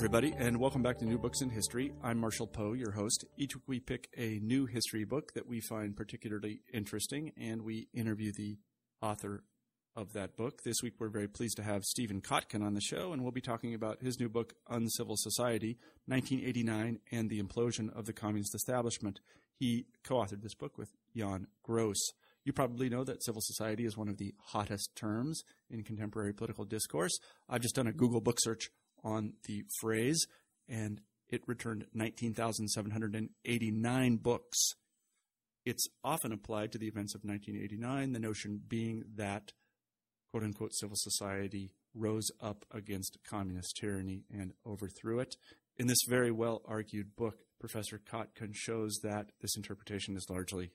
Everybody, and welcome back to New Books in History. I'm Marshall Poe, your host. Each week we pick a new history book that we find particularly interesting, and we interview the author of that book. This week we're very pleased to have Stephen Kotkin on the show, and we'll be talking about his new book, Uncivil Society 1989 and the Implosion of the Communist Establishment. He co authored this book with Jan Gross. You probably know that civil society is one of the hottest terms in contemporary political discourse. I've just done a Google book search on the phrase, and it returned 19,789 books. It's often applied to the events of 1989, the notion being that quote unquote civil society rose up against communist tyranny and overthrew it. In this very well argued book, Professor Kotkin shows that this interpretation is largely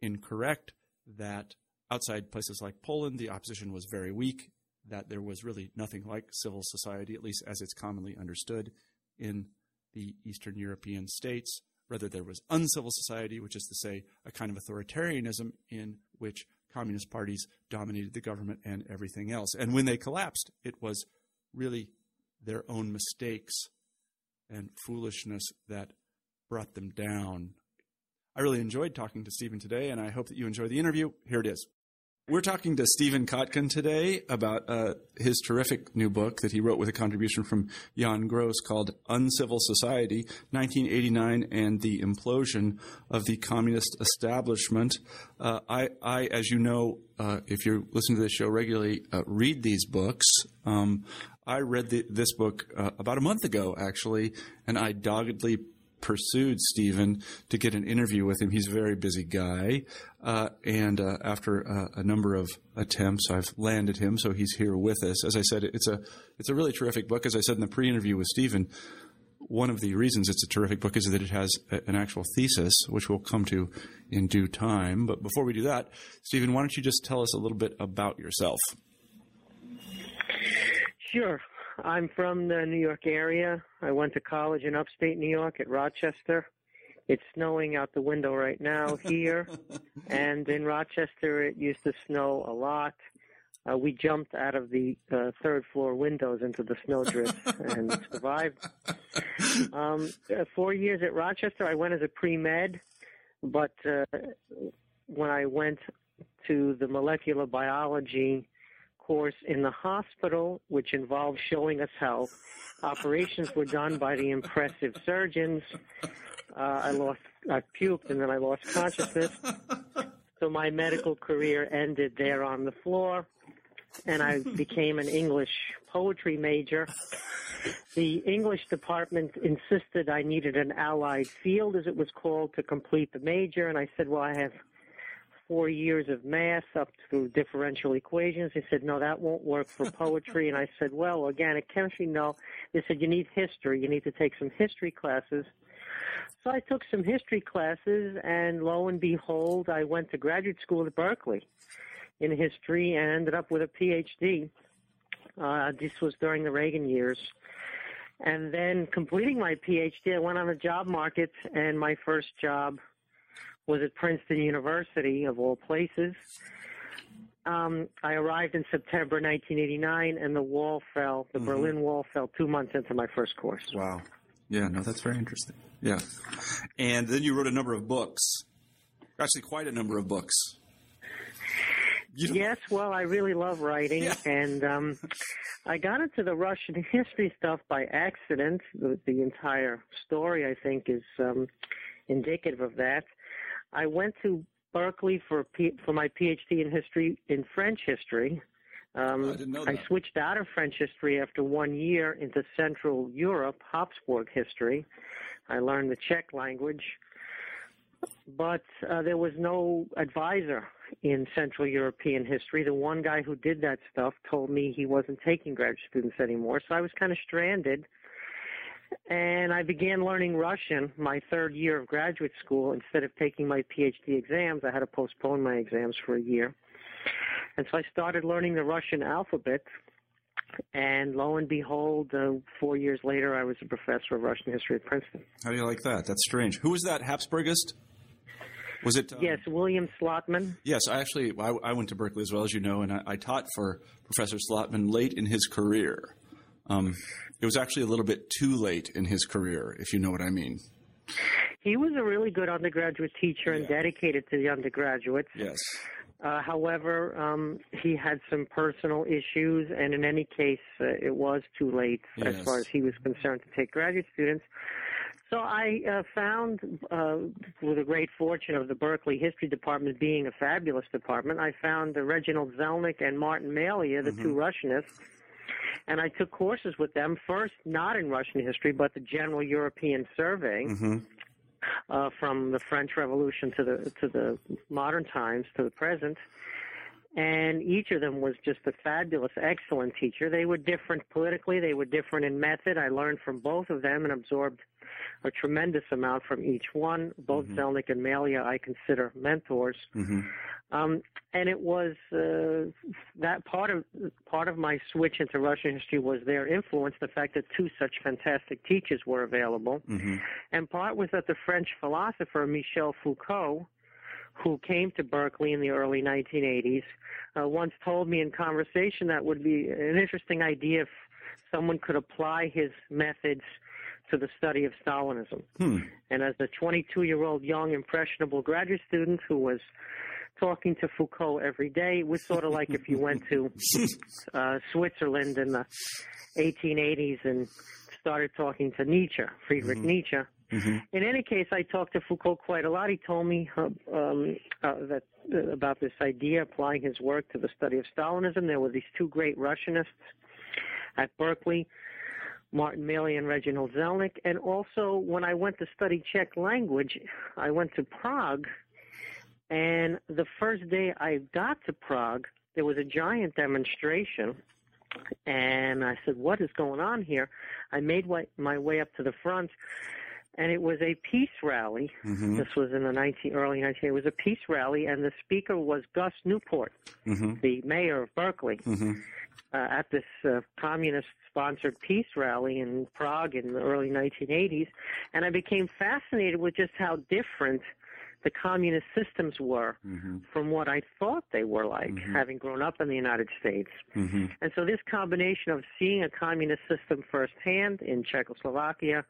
incorrect, that outside places like Poland, the opposition was very weak, that there was really nothing like civil society, at least as it's commonly understood in the Eastern European states. Rather, there was uncivil society, which is to say, a kind of authoritarianism in which communist parties dominated the government and everything else. And when they collapsed, it was really their own mistakes and foolishness that brought them down. I really enjoyed talking to Stephen today, and I hope that you enjoy the interview. Here it is. We're talking to Stephen Kotkin today about uh, his terrific new book that he wrote with a contribution from Jan Gross called Uncivil Society 1989 and the Implosion of the Communist Establishment. Uh, I, I, as you know, uh, if you're listening to this show regularly, uh, read these books. Um, I read the, this book uh, about a month ago, actually, and I doggedly pursued Stephen to get an interview with him. He's a very busy guy. Uh, and uh, after uh, a number of attempts, I've landed him, so he's here with us. As I said, it's a it's a really terrific book. As I said in the pre-interview with Stephen, one of the reasons it's a terrific book is that it has a, an actual thesis, which we'll come to in due time. But before we do that, Stephen, why don't you just tell us a little bit about yourself? Sure. I'm from the New York area. I went to college in upstate New York at Rochester. It's snowing out the window right now here. and in Rochester, it used to snow a lot. Uh, we jumped out of the uh, third floor windows into the snowdrift and survived. Um, uh, four years at Rochester, I went as a pre med, but uh, when I went to the molecular biology course in the hospital, which involved showing us how operations were done by the impressive surgeons. Uh, I lost, I puked, and then I lost consciousness. So my medical career ended there on the floor, and I became an English poetry major. The English department insisted I needed an allied field, as it was called, to complete the major, and I said, well, I have four years of math up through differential equations. They said, no, that won't work for poetry. and I said, well, organic chemistry, no. They said, you need history. You need to take some history classes. So I took some history classes, and lo and behold, I went to graduate school at Berkeley in history and ended up with a PhD. Uh, this was during the Reagan years. And then completing my PhD, I went on the job market, and my first job was at Princeton University, of all places. Um, I arrived in September 1989, and the wall fell. The mm-hmm. Berlin Wall fell two months into my first course. Wow. Yeah, no, that's very interesting. Yeah. And then you wrote a number of books. Actually, quite a number of books. Yes, well, I really love writing, yeah. and um, I got into the Russian history stuff by accident. The, the entire story, I think, is um, indicative of that. I went to Berkeley for P- for my PhD in history in French history. Um, I didn't know that. I switched out of French history after one year into Central Europe, Habsburg history. I learned the Czech language. but uh, there was no advisor in Central European history. The one guy who did that stuff told me he wasn't taking graduate students anymore, so I was kind of stranded. And I began learning Russian my third year of graduate school. Instead of taking my PhD exams, I had to postpone my exams for a year. And so I started learning the Russian alphabet. And lo and behold, uh, four years later, I was a professor of Russian history at Princeton. How do you like that? That's strange. Who was that Habsburgist? Was it? Um, yes, William Slottman. Yes, I actually I, I, went to Berkeley as well as you know, and I, I taught for Professor Slottman late in his career. Um, it was actually a little bit too late in his career, if you know what I mean. He was a really good undergraduate teacher and dedicated to the undergraduates. Yes. Uh, however, um, he had some personal issues, and in any case, uh, it was too late yes. as far as he was concerned to take graduate students. So I uh, found, uh, with the great fortune of the Berkeley History Department being a fabulous department, I found uh, Reginald Zelnik and Martin Malia, the mm-hmm. two Russianists, and I took courses with them. First, not in Russian history, but the general European survey. Mm-hmm. Uh, from the French Revolution to the to the modern times to the present, and each of them was just a fabulous, excellent teacher. They were different politically, they were different in method. I learned from both of them and absorbed a tremendous amount from each one. Both mm-hmm. Zelnik and Malia I consider mentors. Mm-hmm. Um, and it was uh, that part of part of my switch into Russian history was their influence, the fact that two such fantastic teachers were available, mm-hmm. and part was that the French philosopher Michel Foucault, who came to Berkeley in the early 1980s, uh, once told me in conversation that would be an interesting idea if someone could apply his methods to the study of Stalinism. Hmm. And as a 22 year old young, impressionable graduate student who was talking to Foucault every day, it was sort of like if you went to uh, Switzerland in the 1880s and started talking to Nietzsche, Friedrich mm-hmm. Nietzsche. Mm-hmm. In any case, I talked to Foucault quite a lot. He told me uh, um, uh, that uh, about this idea, applying his work to the study of Stalinism. There were these two great Russianists at Berkeley Martin Malia and Reginald Zelnik. And also, when I went to study Czech language, I went to Prague. And the first day I got to Prague, there was a giant demonstration. And I said, What is going on here? I made my way up to the front and it was a peace rally. Mm-hmm. This was in the 19, early 19. It was a peace rally, and the speaker was Gus Newport, mm-hmm. the mayor of Berkeley. Mm-hmm uh, at this uh, communist sponsored peace rally in Prague in the early 1980s, and I became fascinated with just how different the communist systems were mm-hmm. from what I thought they were like, mm-hmm. having grown up in the United States. Mm-hmm. And so this combination of seeing a communist system firsthand in Czechoslovakia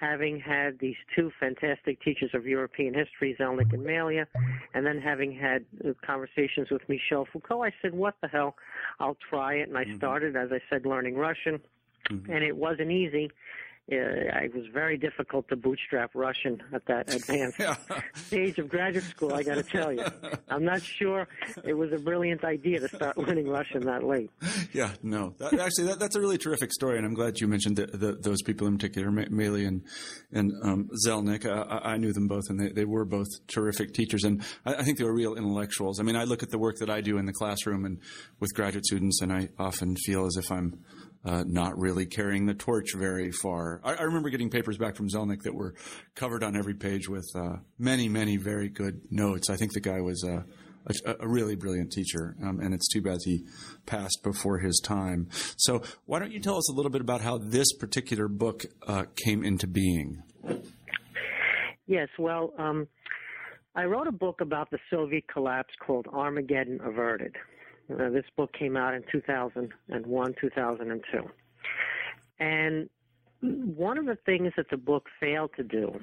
having had these two fantastic teachers of European history, Zelnik and Malia, and then having had conversations with Michel Foucault, I said, what the hell? I'll try it. And I mm-hmm. started, as I said, learning Russian. Mm-hmm. And it wasn't easy uh, it was very difficult to bootstrap Russian at that advanced stage of graduate school. I got to tell you, I'm not sure it was a brilliant idea to start learning Russian that late. Yeah, no, that, actually, that, that's a really terrific story, and I'm glad you mentioned the, the, those people in particular, Malia and and um, Zelnik. I, I, knew them both, and they, they were both terrific teachers, and I, I think they were real intellectuals. I mean, I look at the work that I do in the classroom and with graduate students, and I often feel as if I'm uh, not really carrying the torch very far. I, I, remember getting papers back from Zelnik that were covered on every page with uh, many, many very good notes. I think the guy was uh, a, a, really brilliant teacher, um, and it's too bad he passed before his time. So, why don't you tell us a little bit about how this particular book uh, came into being? Yes, well, um, I wrote a book about the Soviet collapse called Armageddon Averted. Uh, this book came out in 2001, 2002. And one of the things that the book failed to do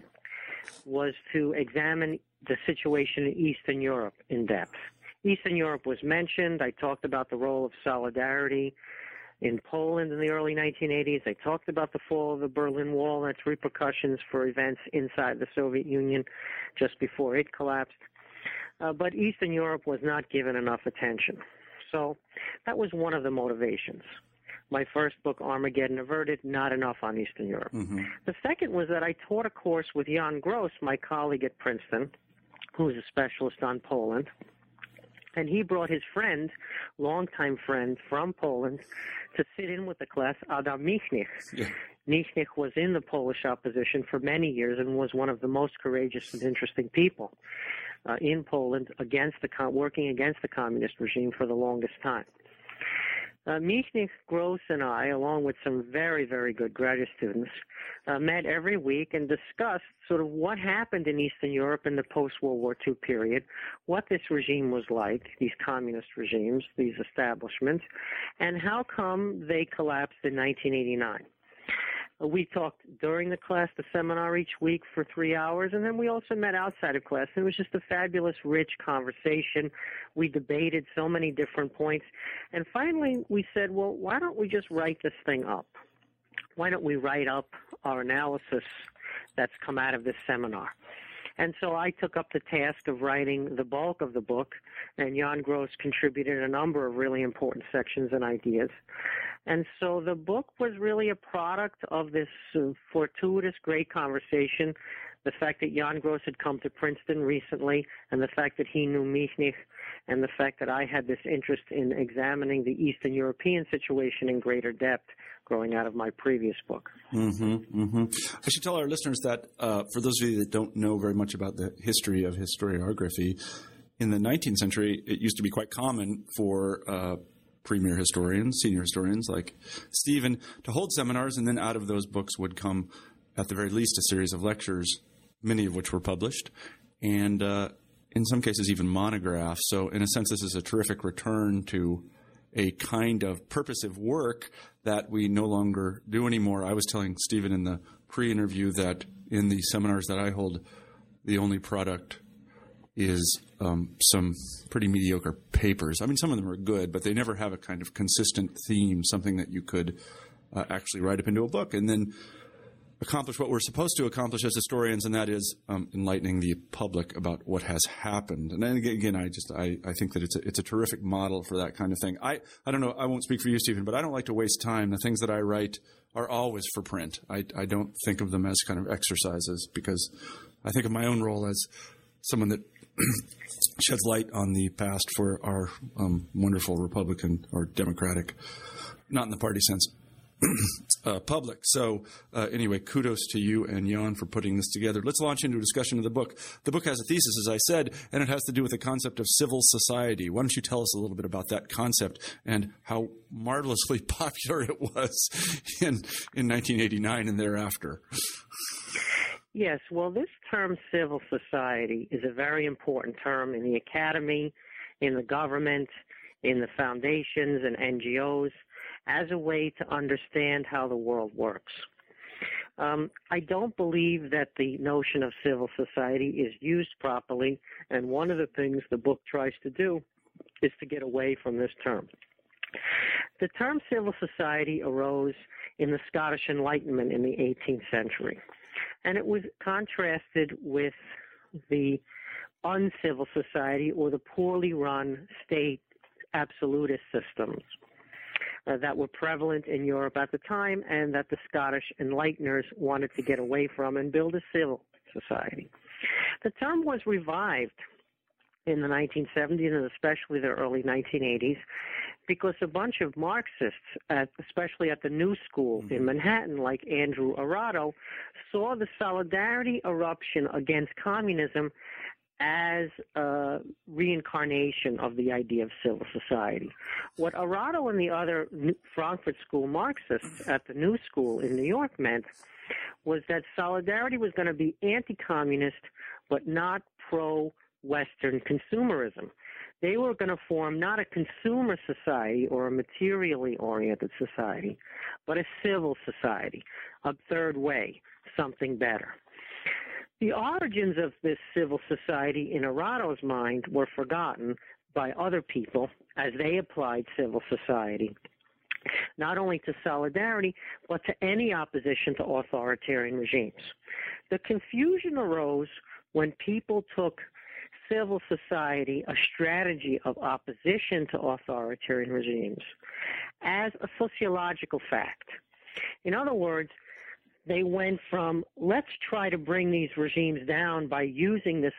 was to examine the situation in Eastern Europe in depth. Eastern Europe was mentioned. I talked about the role of solidarity in Poland in the early 1980s. I talked about the fall of the Berlin Wall and its repercussions for events inside the Soviet Union just before it collapsed. Uh, but Eastern Europe was not given enough attention. So that was one of the motivations. My first book, Armageddon Averted, not enough on Eastern Europe. Mm-hmm. The second was that I taught a course with Jan Gross, my colleague at Princeton, who's a specialist on Poland. And he brought his friend, longtime friend from Poland, to sit in with the class, Adam Michnik. Yeah. Michnik was in the Polish opposition for many years and was one of the most courageous and interesting people uh, in Poland against the working against the communist regime for the longest time. Uh, Michnik, Gross, and I, along with some very, very good graduate students, uh, met every week and discussed sort of what happened in Eastern Europe in the post-World War II period, what this regime was like, these communist regimes, these establishments, and how come they collapsed in 1989. We talked during the class, the seminar each week for three hours, and then we also met outside of class. And it was just a fabulous, rich conversation. We debated so many different points. And finally, we said, well, why don't we just write this thing up? Why don't we write up our analysis that's come out of this seminar? And so I took up the task of writing the bulk of the book, and Jan Gross contributed a number of really important sections and ideas. And so the book was really a product of this uh, fortuitous, great conversation. The fact that Jan Gross had come to Princeton recently, and the fact that he knew Michnik, and the fact that I had this interest in examining the Eastern European situation in greater depth growing out of my previous book. Mm-hmm, mm-hmm. I should tell our listeners that uh, for those of you that don't know very much about the history of historiography, in the 19th century, it used to be quite common for uh, premier historians, senior historians like Stephen, to hold seminars, and then out of those books would come, at the very least, a series of lectures, many of which were published, and uh, in some cases even monographs. So, in a sense, this is a terrific return to a kind of purposive work that we no longer do anymore. I was telling Stephen in the pre-interview that in the seminars that I hold, the only product is um, some pretty mediocre papers. I mean, some of them are good, but they never have a kind of consistent theme, something that you could uh, actually write up into a book and then accomplish what we're supposed to accomplish as historians, and that is um, enlightening the public about what has happened. And then again, I just I, I think that it's a, it's a terrific model for that kind of thing. I I don't know. I won't speak for you, Stephen, but I don't like to waste time. The things that I write are always for print. I I don't think of them as kind of exercises because I think of my own role as someone that sheds light on the past for our um, wonderful Republican or Democratic, not in the party sense, uh, public. So, uh, anyway, kudos to you and Jan for putting this together. Let's launch into a discussion of the book. The book has a thesis, as I said, and it has to do with the concept of civil society. Why don't you tell us a little bit about that concept and how marvelously popular it was in in 1989 and thereafter? Yes, well, this term civil society is a very important term in the academy, in the government, in the foundations and NGOs as a way to understand how the world works. Um, I don't believe that the notion of civil society is used properly, and one of the things the book tries to do is to get away from this term. The term civil society arose in the Scottish Enlightenment in the 18th century and it was contrasted with the uncivil society or the poorly run state absolutist systems uh, that were prevalent in Europe at the time and that the Scottish Enlighteners wanted to get away from and build a civil society. The term was revived in the 1970s and especially the early 1980s because a bunch of Marxists, at, especially at the New School mm-hmm. in Manhattan, like Andrew Arato, saw the solidarity eruption against communism as a reincarnation of the idea of civil society. What Arato and the other Frankfurt School Marxists at the New School in New York meant was that solidarity was going to be anti-communist, but not pro-Western consumerism they were going to form not a consumer society or a materially oriented society, but a civil society, a third way, something better. The origins of this civil society in Arato's mind were forgotten by other people as they applied civil society not only to solidarity, but to any opposition to authoritarian regimes. The confusion arose when people took civil society a strategy of opposition to authoritarian regimes as a sociological fact. In other words, they went from let's try to bring these regimes down by using this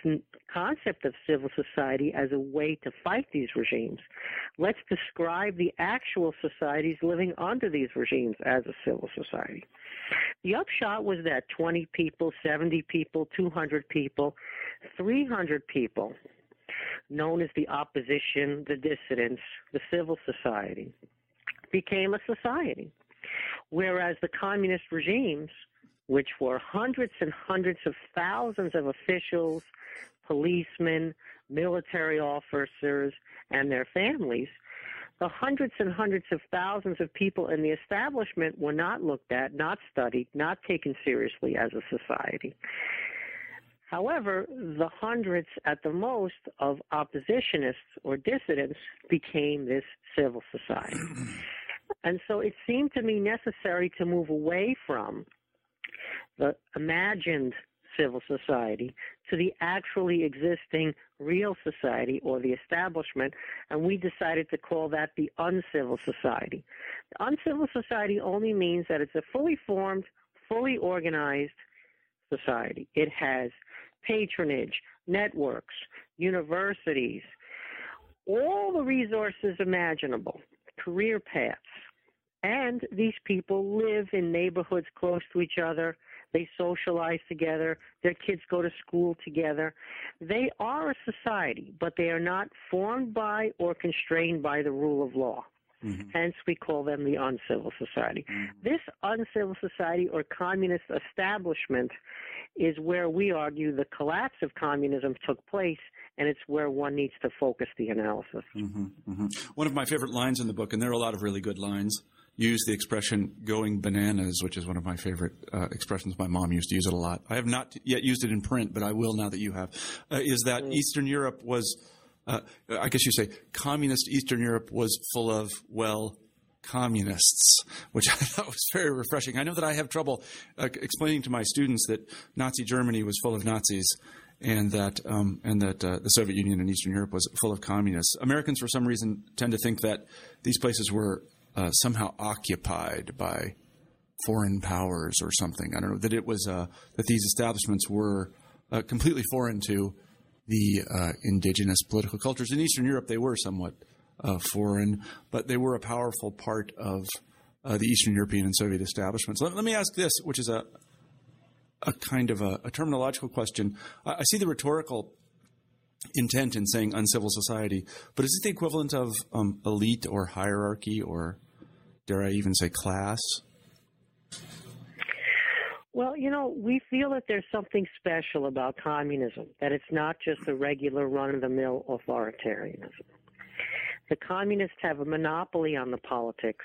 concept of civil society as a way to fight these regimes. Let's describe the actual societies living under these regimes as a civil society. The upshot was that 20 people, 70 people, 200 people, 300 people, known as the opposition, the dissidents, the civil society, became a society. Whereas the communist regimes, which were hundreds and hundreds of thousands of officials, policemen, military officers, and their families, the hundreds and hundreds of thousands of people in the establishment were not looked at, not studied, not taken seriously as a society. However, the hundreds at the most of oppositionists or dissidents became this civil society. And so it seemed to me necessary to move away from the imagined civil society to the actually existing real society or the establishment, and we decided to call that the uncivil society. The uncivil society only means that it's a fully formed, fully organized society. It has patronage, networks, universities, all the resources imaginable, career paths, and these people live in neighborhoods close to each other. They socialize together. Their kids go to school together. They are a society, but they are not formed by or constrained by the rule of law. Mm-hmm. Hence, we call them the uncivil society. Mm-hmm. This uncivil society or communist establishment is where we argue the collapse of communism took place, and it's where one needs to focus the analysis. Mm-hmm. mm-hmm. One of my favorite lines in the book, and there are a lot of really good lines use the expression going bananas, which is one of my favorite uh, expressions. My mom used to use it a lot. I have not yet used it in print, but I will now that you have. Uh, is that mm. Eastern Europe was, uh, I guess you say, communist Eastern Europe was full of, well, communists, which I thought was very refreshing. I know that I have trouble uh, explaining to my students that Nazi Germany was full of Nazis and that um, and that uh, the Soviet Union and Eastern Europe was full of communists. Americans, for some reason, tend to think that these places were uh, somehow occupied by foreign powers or something. I don't know that it was uh, that these establishments were uh, completely foreign to the uh, indigenous political cultures in Eastern Europe. They were somewhat uh, foreign, but they were a powerful part of uh, the Eastern European and Soviet establishments. Let, let, me ask this, which is a a kind of a, a terminological question. I, I see the rhetorical intent in saying uncivil society, but is it the equivalent of um, elite or hierarchy or dare I even say class? Well, you know, we feel that there's something special about communism, that it's not just a regular run of the mill authoritarianism. The communists have a monopoly on the politics,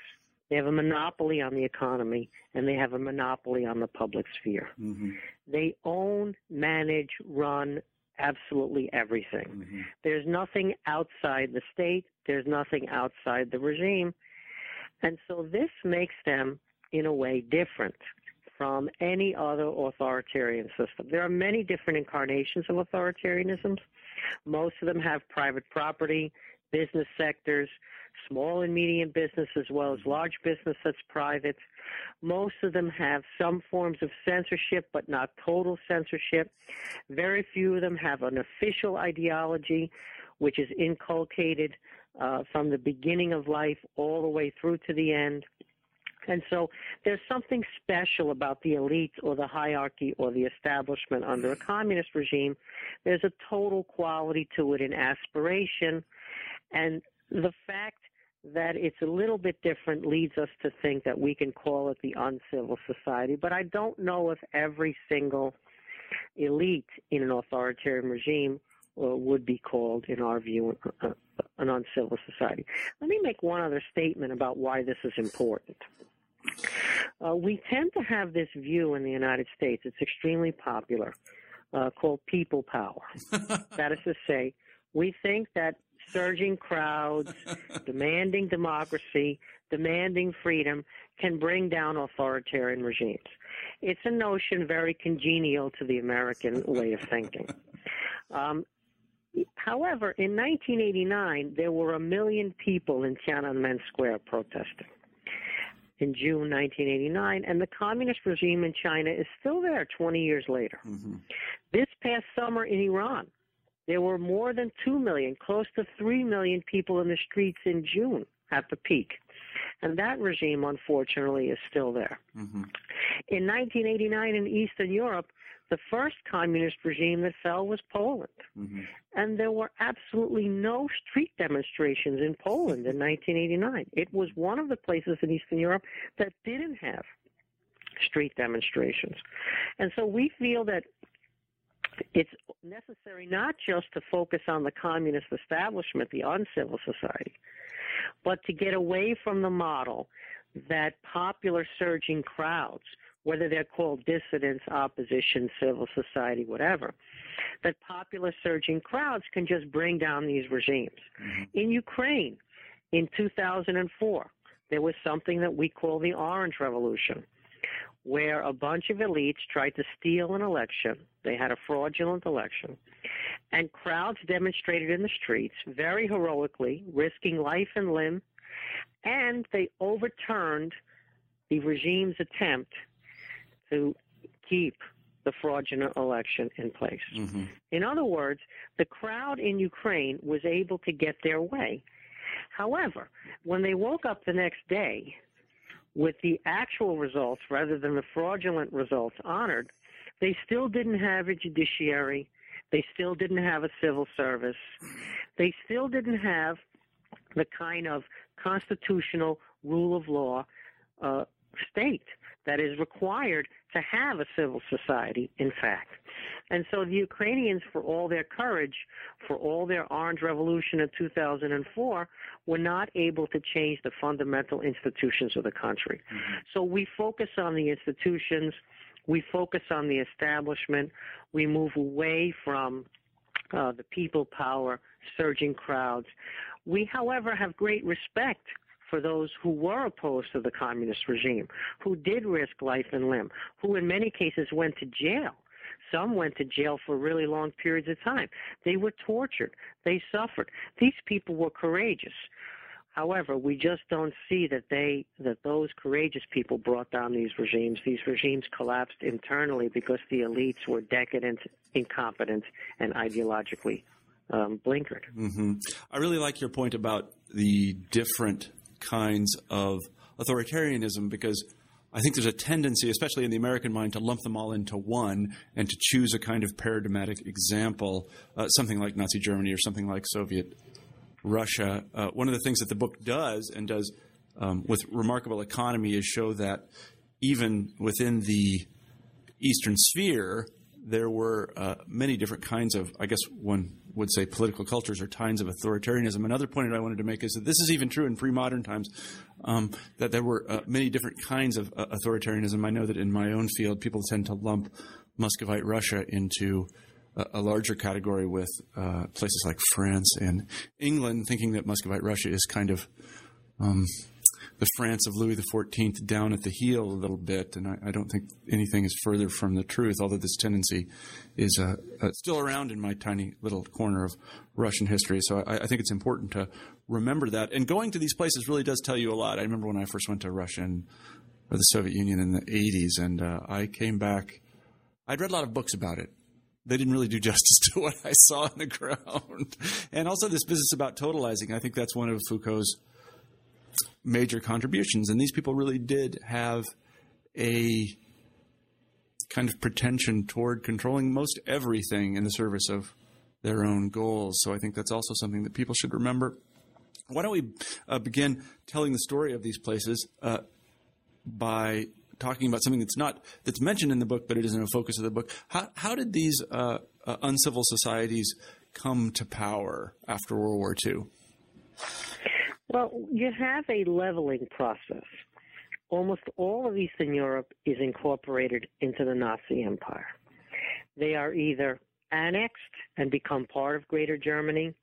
they have a monopoly on the economy, and they have a monopoly on the public sphere. Mm-hmm. They own, manage, run absolutely everything. Mm-hmm. There's nothing outside the state, there's nothing outside the regime. And so this makes them, in a way, different from any other authoritarian system. There are many different incarnations of authoritarianisms. Most of them have private property, business sectors, small and medium business as well as large business that's private. Most of them have some forms of censorship, but not total censorship. Very few of them have an official ideology, which is inculcated uh, from the beginning of life all the way through to the end. And so there's something special about the elite or the hierarchy or the establishment under a communist regime. There's a total quality to it in aspiration. And the fact that it's a little bit different leads us to think that we can call it the uncivil society. But I don't know if every single elite in an authoritarian regime uh, would be called, in our view, uh, an uncivil society. Let me make one other statement about why this is important. Uh, we tend to have this view in the United States, it's extremely popular, uh, called people power. that is to say, we think that surging crowds, demanding democracy, demanding freedom can bring down authoritarian regimes. It's a notion very congenial to the American way of thinking. Um, However, in 1989, there were a million people in Tiananmen Square protesting. In June 1989, and the communist regime in China is still there 20 years later. Mm-hmm. This past summer in Iran, there were more than 2 million, close to 3 million people in the streets in June at the peak. And that regime, unfortunately, is still there. Mm-hmm. In 1989 in Eastern Europe, the first communist regime that fell was Poland. Mm-hmm. And there were absolutely no street demonstrations in Poland in 1989. It was one of the places in Eastern Europe that didn't have street demonstrations. And so we feel that it's necessary not just to focus on the communist establishment, the uncivil society, but to get away from the model that popular surging crowds, whether they're called dissidents, opposition, civil society, whatever, that popular surging crowds can just bring down these regimes. Mm-hmm. In Ukraine, in 2004, there was something that we call the Orange Revolution, where a bunch of elites tried to steal an election. They had a fraudulent election. And crowds demonstrated in the streets very heroically, risking life and limb, and they overturned the regime's attempt to keep the fraudulent election in place. Mm-hmm. In other words, the crowd in Ukraine was able to get their way. However, when they woke up the next day with the actual results rather than the fraudulent results honored, they still didn't have a judiciary. They still didn't have a civil service. They still didn't have the kind of constitutional rule of law uh, state that is required to have a civil society, in fact. And so the Ukrainians, for all their courage, for all their Orange Revolution in 2004, were not able to change the fundamental institutions of the country. Mm-hmm. So we focus on the institutions, we focus on the establishment, we move away from uh, the people power, surging crowds. We, however, have great respect for those who were opposed to the communist regime, who did risk life and limb, who in many cases went to jail. Some went to jail for really long periods of time. They were tortured. They suffered. These people were courageous. However, we just don't see that they that those courageous people brought down these regimes. These regimes collapsed internally because the elites were decadent, incompetent, and ideologically um, blinkered. Mm-hmm. I really like your point about the different kinds of authoritarianism because I think there's a tendency, especially in the American mind, to lump them all into one and to choose a kind of paradigmatic example, uh, something like Nazi Germany or something like Soviet Russia. Uh, one of the things that the book does and does um, with remarkable economy is show that even within the Eastern sphere, there were uh, many different kinds of, I guess one would say, political cultures or kinds of authoritarianism. Another point I wanted to make is that this is even true in pre-modern times, um, that there were uh, many different kinds of uh, authoritarianism. I know that in my own field, people tend to lump Muscovite Russia into a, a larger category with uh, places like France and England, thinking that Muscovite Russia is kind of um, the France of Louis XIV down at the heel a little bit, and I, I, don't think anything is further from the truth. Although this tendency is uh, uh, still around in my tiny little corner of Russian history, so I, I, think it's important to remember that. And going to these places really does tell you a lot. I remember when I first went to Russia or the Soviet Union in the '80s, and uh, I came back. I'd read a lot of books about it. They didn't really do justice to what I saw on the ground, and also this business about totalizing. I think that's one of Foucault's major contributions. And these people really did have a kind of pretension toward controlling most everything in the service of their own goals. So I think that's also something that people should remember. Why don't we uh, begin telling the story of these places uh, by talking about something that's not that's mentioned in the book, but it isn't a focus of the book. How, how did these uh, uh uncivil societies come to power after World War II? Well, you have a leveling process. Almost all of Eastern Europe is incorporated into the Nazi Empire. They are either annexed and become part of Greater Germany,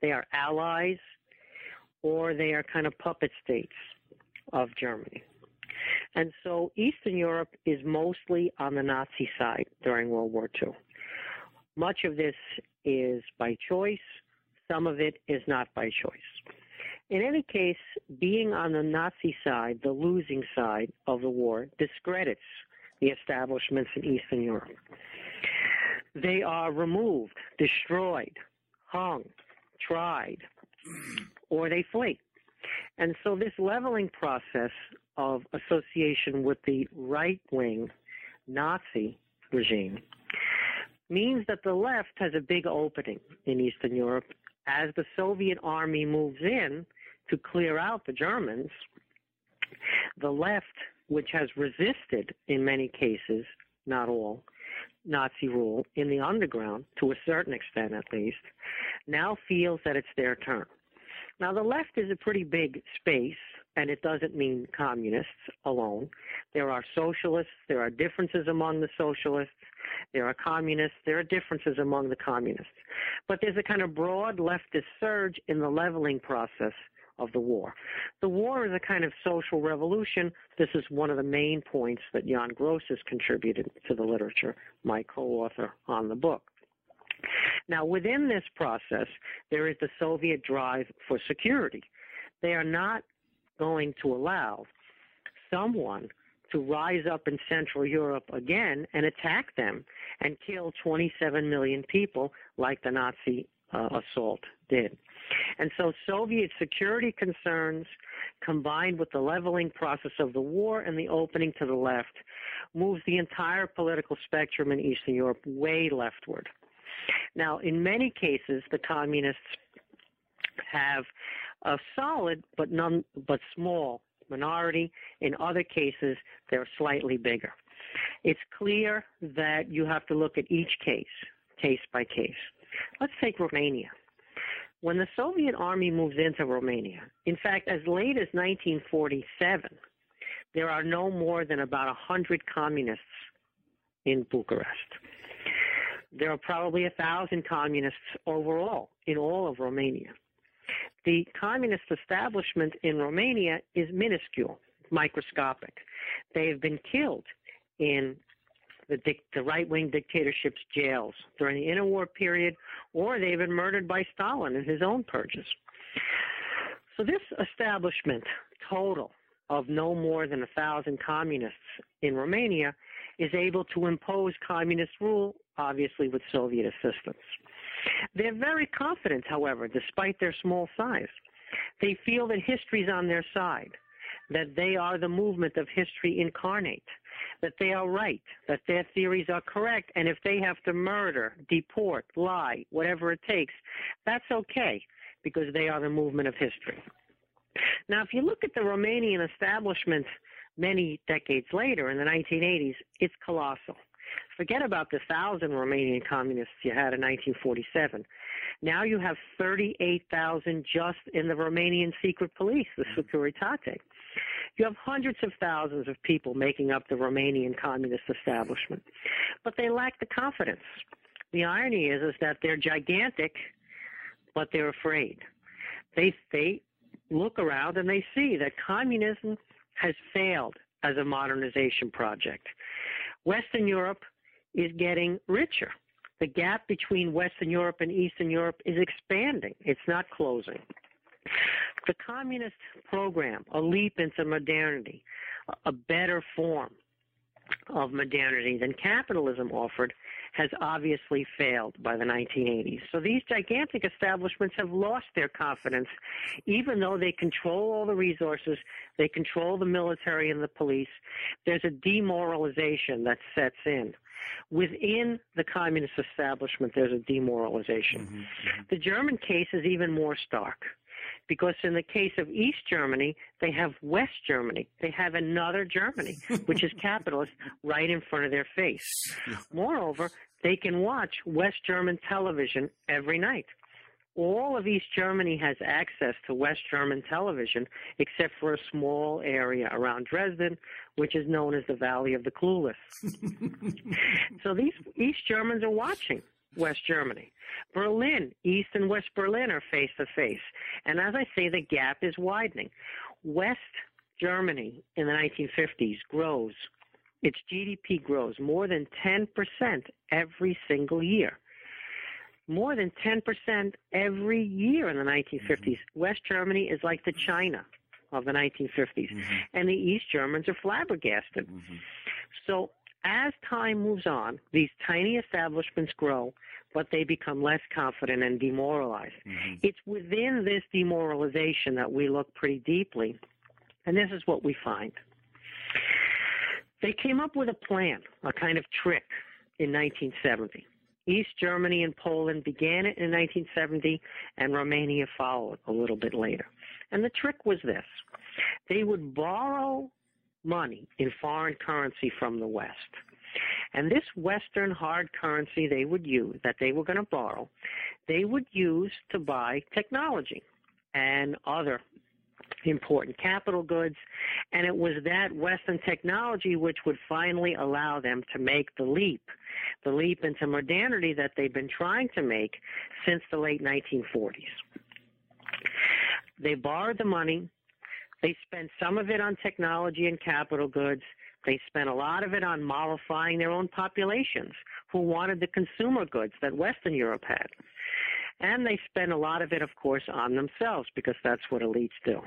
they are allies, or they are kind of puppet states of Germany. And so Eastern Europe is mostly on the Nazi side during World War II. Much of this is by choice, some of it is not by choice. In any case, being on the Nazi side, the losing side of the war, discredits the establishments in Eastern Europe. They are removed, destroyed, hung, tried, or they flee. And so this leveling process of association with the right wing Nazi regime means that the left has a big opening in Eastern Europe as the Soviet army moves in to clear out the Germans. The left, which has resisted in many cases, not all, Nazi rule in the underground, to a certain extent at least, now feels that it's their turn. Now, the left is a pretty big space, and it doesn't mean communists alone. There are socialists, there are differences among the socialists, there are communists, there are differences among the communists. But there's a kind of broad leftist surge in the leveling process of the war. The war is a kind of social revolution. This is one of the main points that Jan Gross has contributed to the literature, my co-author on the book. Now, within this process, there is the Soviet drive for security. They are not going to allow someone to rise up in Central Europe again and attack them and kill 27 million people like the Nazi uh, assault did. And so Soviet security concerns combined with the leveling process of the war and the opening to the left moves the entire political spectrum in Eastern Europe way leftward. Now, in many cases, the communists have a solid but none but small minority. In other cases, they're slightly bigger. It's clear that you have to look at each case, case by case. Let's take Romania. When the Soviet army moves into Romania, in fact, as late as 1947, there are no more than about 100 communists in Bucharest. There are probably a thousand communists overall in all of Romania. The communist establishment in Romania is minuscule, microscopic. They have been killed in the, the right-wing dictatorship's jails during the interwar period, or they've been murdered by Stalin in his own purges. So this establishment total of no more than a thousand communists in Romania is able to impose communist rule, obviously with Soviet assistance. They're very confident, however, despite their small size. They feel that history's on their side, that they are the movement of history incarnate, that they are right, that their theories are correct, and if they have to murder, deport, lie, whatever it takes, that's okay because they are the movement of history. Now, if you look at the Romanian establishment many decades later in the 1980s, it's colossal. Forget about the thousand Romanian communists you had in 1947. Now you have 38,000 just in the Romanian secret police, the mm-hmm. Securitate. You have hundreds of thousands of people making up the Romanian communist establishment, but they lack the confidence. The irony is, is that they're gigantic, but they're afraid. They, they look around and they see that communism has failed as a modernization project. Western Europe is getting richer. The gap between Western Europe and Eastern Europe is expanding. It's not closing. The communist program, a leap into modernity, a better form of modernity than capitalism offered, has obviously failed by the 1980s. So these gigantic establishments have lost their confidence, even though they control all the resources, they control the military and the police. There's a demoralization that sets in. Within the communist establishment, there's a demoralization. Mm-hmm. The German case is even more stark because in the case of East Germany, they have West Germany. They have another Germany, which is capitalist, right in front of their face. Moreover, they can watch West German television every night. All of East Germany has access to West German television except for a small area around Dresden, which is known as the Valley of the Clueless. so these East Germans are watching West Germany. Berlin, East and West Berlin are face to face. And as I say, the gap is widening. West Germany in the 1950s grows, its GDP grows more than 10% every single year. more than 10% every year in the 1950s. Mm-hmm. West Germany is like the China of the 1950s, mm-hmm. and the East Germans are flabbergasted. Mm-hmm. So as time moves on, these tiny establishments grow, but they become less confident and demoralized. Mm-hmm. It's within this demoralization that we look pretty deeply, and this is what we find. They came up with a plan, a kind of trick, in 1970. East Germany and Poland began it in 1970, and Romania followed a little bit later. And the trick was this they would borrow money in foreign currency from the West. And this Western hard currency they would use, that they were going to borrow, they would use to buy technology and other important capital goods. And it was that Western technology which would finally allow them to make the leap, the leap into modernity that they've been trying to make since the late 1940s. They borrowed the money. They spent some of it on technology and capital goods. They spent a lot of it on mollifying their own populations who wanted the consumer goods that Western Europe had. And they spent a lot of it, of course, on themselves because that's what elites do.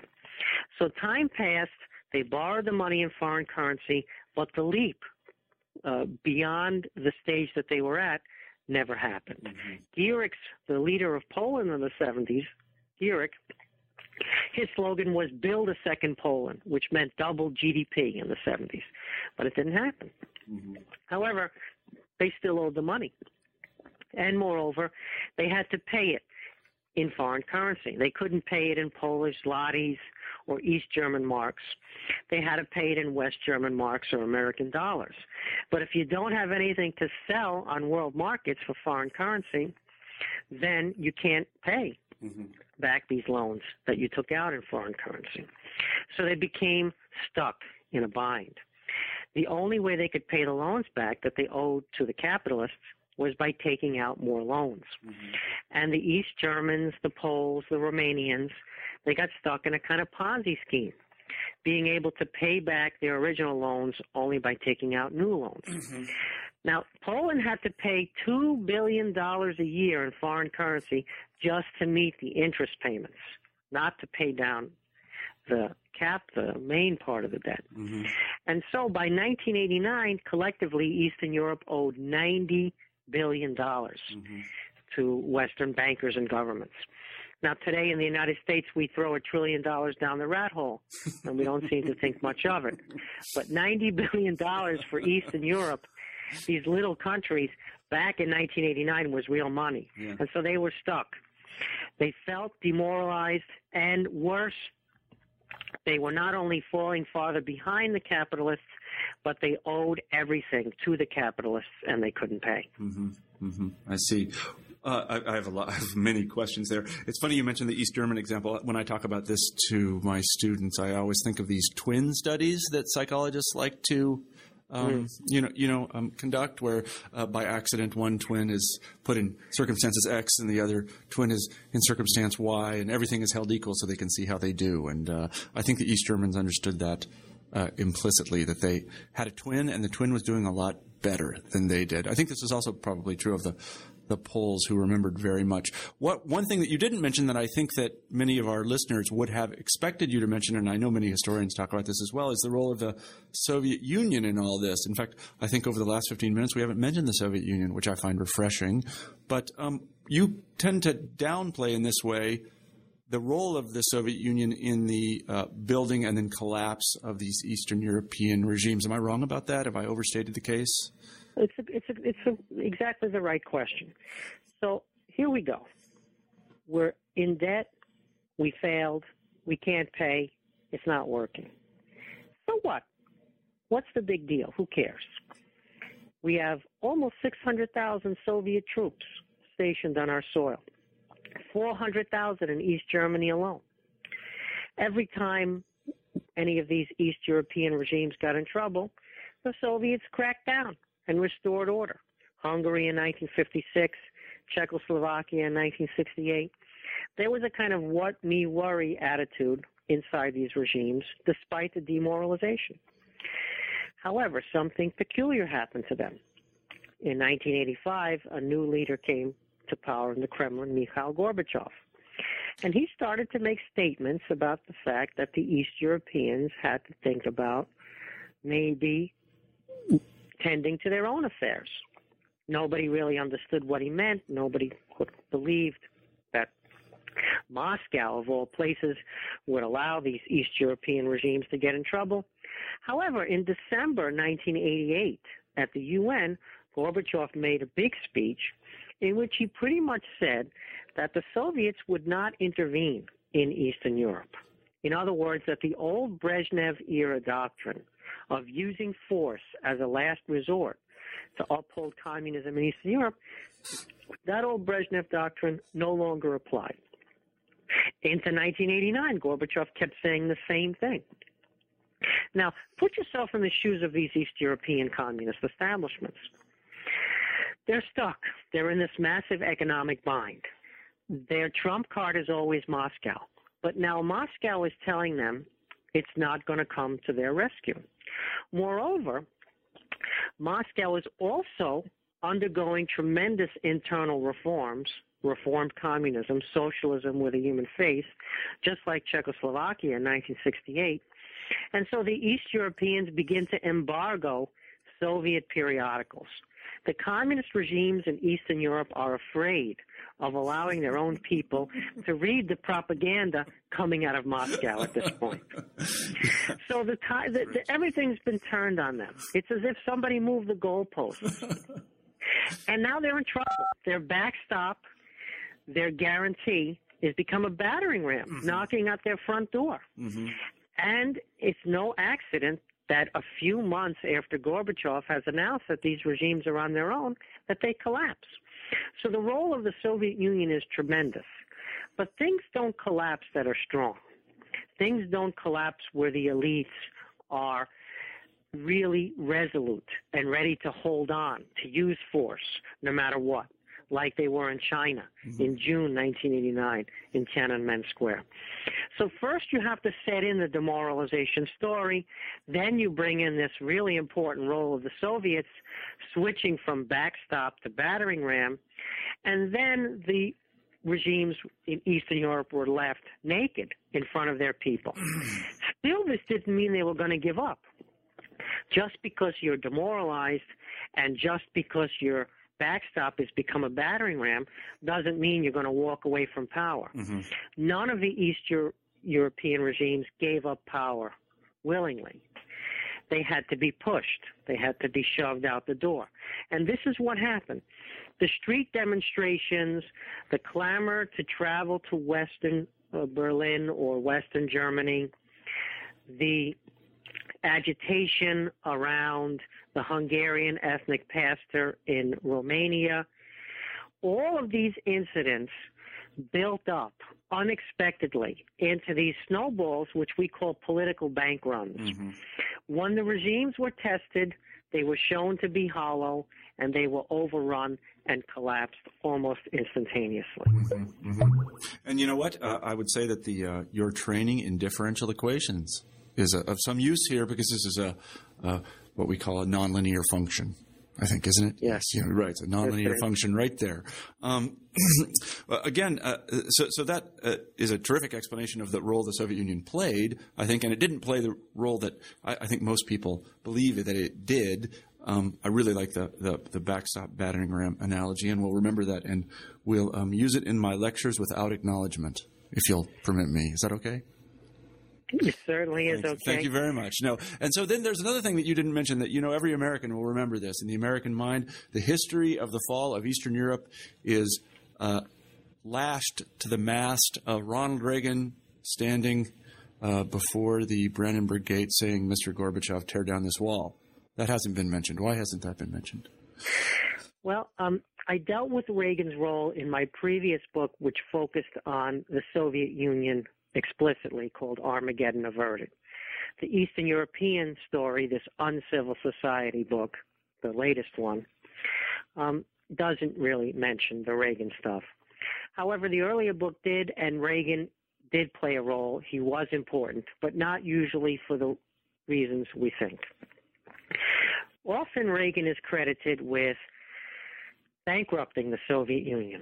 So time passed. They borrowed the money in foreign currency, but the leap uh, beyond the stage that they were at never happened. mm the leader of Poland in the 70s, Gierek, his slogan was build a second Poland, which meant double GDP in the 70s. But it didn't happen. Mm-hmm. However, they still owed the money. And moreover, they had to pay it in foreign currency. They couldn't pay it in Polish zlotys or East German marks. They had to pay it in West German marks or American dollars. But if you don't have anything to sell on world markets for foreign currency, then you can't pay mm-hmm. back these loans that you took out in foreign currency. So they became stuck in a bind. The only way they could pay the loans back that they owed to the capitalists was by taking out more loans. Mm-hmm. And the East Germans, the Poles, the Romanians, they got stuck in a kind of Ponzi scheme, being able to pay back their original loans only by taking out new loans. Mm-hmm. Now, Poland had to pay $2 billion a year in foreign currency just to meet the interest payments, not to pay down the cap, the main part of the debt. Mm-hmm. And so by 1989, collectively, Eastern Europe owed $90 billion mm-hmm. to Western bankers and governments. Now, today in the United States, we throw a trillion dollars down the rat hole, and we don't seem to think much of it. But $90 billion for Eastern Europe these little countries back in 1989 was real money. Yeah. And so they were stuck. They felt demoralized and worse, they were not only falling farther behind the capitalists, but they owed everything to the capitalists and they couldn't pay. Mm-hmm. Mm-hmm. I see. Uh, I, I, have a lot, I have many questions there. It's funny you mentioned the East German example. When I talk about this to my students, I always think of these twin studies that psychologists like to um, mm. you know, you know, um, conduct where uh, by accident one twin is put in circumstances X and the other twin is in circumstance Y, and everything is held equal so they can see how they do. And uh, I think the East Germans understood that uh, implicitly that they had a twin and the twin was doing a lot better than they did. I think this is also probably true of the the Poles who remembered very much. What one thing that you didn't mention that I think that many of our listeners would have expected you to mention, and I know many historians talk about this as well, is the role of the Soviet Union in all this. In fact, I think over the last 15 minutes we haven't mentioned the Soviet Union, which I find refreshing. But um, you tend to downplay in this way the role of the Soviet Union in the uh, building and then collapse of these Eastern European regimes. Am I wrong about that? Have I overstated the case? It's a, it's a, it's a, exactly the right question. So here we go. We're in debt. We failed. We can't pay. It's not working. So what? What's the big deal? Who cares? We have almost 600,000 Soviet troops stationed on our soil, 400,000 in East Germany alone. Every time any of these East European regimes got in trouble, the Soviets cracked down and restored order. Hungary in 1956, Czechoslovakia in 1968. There was a kind of what me worry attitude inside these regimes, despite the demoralization. However, something peculiar happened to them. In 1985, a new leader came to power in the Kremlin, Mikhail Gorbachev. And he started to make statements about the fact that the East Europeans had to think about maybe tending to their own affairs. Nobody really understood what he meant. Nobody believed that Moscow, of all places, would allow these East European regimes to get in trouble. However, in December 1988, at the UN, Gorbachev made a big speech in which he pretty much said that the Soviets would not intervene in Eastern Europe. In other words, that the old Brezhnev era doctrine of using force as a last resort to uphold communism in Eastern Europe, that old Brezhnev doctrine no longer applied. Into 1989, Gorbachev kept saying the same thing. Now, put yourself in the shoes of these East European communist establishments. They're stuck. They're in this massive economic bind. Their trump card is always Moscow. But now Moscow is telling them it's not going to come to their rescue. Moreover, Moscow is also undergoing tremendous internal reforms, reformed communism, socialism with a human face, just like Czechoslovakia in 1968. And so the East Europeans begin to embargo Soviet periodicals. The communist regimes in Eastern Europe are afraid of allowing their own people to read the propaganda coming out of Moscow at this point. so the, the, the everything's been turned on them. It's as if somebody moved the goalposts. and now they're in trouble. Their backstop, their guarantee, is become a battering ram, mm-hmm. knocking at their front door. Mm-hmm. And it's no accident that a few months after Gorbachev has announced that these regimes are on their own, that they collapse. So the role of the Soviet Union is tremendous. But things don't collapse that are strong. Things don't collapse where the elites are really resolute and ready to hold on, to use force, no matter what like they were in China mm-hmm. in June 1989 in Tiananmen Square. So first you have to set in the demoralization story, then you bring in this really important role of the Soviets switching from backstop to battering ram, and then the regimes in Eastern Europe were left naked in front of their people. Still, this didn't mean they were going to give up. Just because you're demoralized and just because you're backstop has become a battering ram doesn't mean you're going to walk away from power. Mm-hmm. None of the East Euro- European regimes gave up power willingly. They had to be pushed. They had to be shoved out the door. And this is what happened. The street demonstrations, the clamor to travel to Western uh, Berlin or Western Germany, the agitation around the Hungarian ethnic pastor in Romania. All of these incidents built up unexpectedly into these snowballs, which we call political bank runs. Mm-hmm. When the regimes were tested, they were shown to be hollow and they were overrun and collapsed almost instantaneously. Mm-hmm. Mm-hmm. And you know what? Uh, I would say that the uh, your training in differential equations is a, of some use here because this is a, a what we call a nonlinear function. I think, isn't it? Yes. Yeah, right. It's a nonlinear function right there. Um, again, uh, so, so that uh, is a terrific explanation of the role the Soviet Union played, I think, and it didn't play the role that I, I think most people believe that it did. Um, I really like the, the, the, backstop battering ram analogy, and we'll remember that, and we'll um, use it in my lectures without acknowledgement, if you'll permit me. Is that okay? It certainly is okay. Thank you very much. No, and so then there's another thing that you didn't mention that you know every American will remember this in the American mind. The history of the fall of Eastern Europe is uh, lashed to the mast of Ronald Reagan standing uh, before the Brandenburg Gate, saying, "Mr. Gorbachev, tear down this wall." That hasn't been mentioned. Why hasn't that been mentioned? Well, um, I dealt with Reagan's role in my previous book, which focused on the Soviet Union explicitly called Armageddon Averted. The Eastern European story, this Uncivil Society book, the latest one, um, doesn't really mention the Reagan stuff. However, the earlier book did, and Reagan did play a role. He was important, but not usually for the reasons we think. Often Reagan is credited with bankrupting the Soviet Union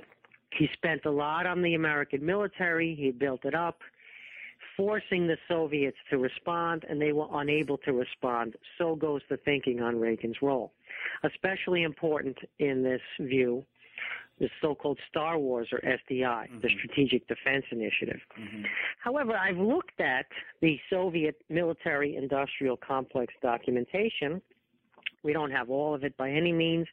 He spent a lot on the American military. He built it up, forcing the Soviets to respond, and they were unable to respond. So goes the thinking on Reagan's role. Especially important in this view the so-called Star Wars or SDI, mm-hmm. the Strategic Defense Initiative. Mm-hmm. However, I've looked at the Soviet military industrial complex documentation. We don't have all of it by any means,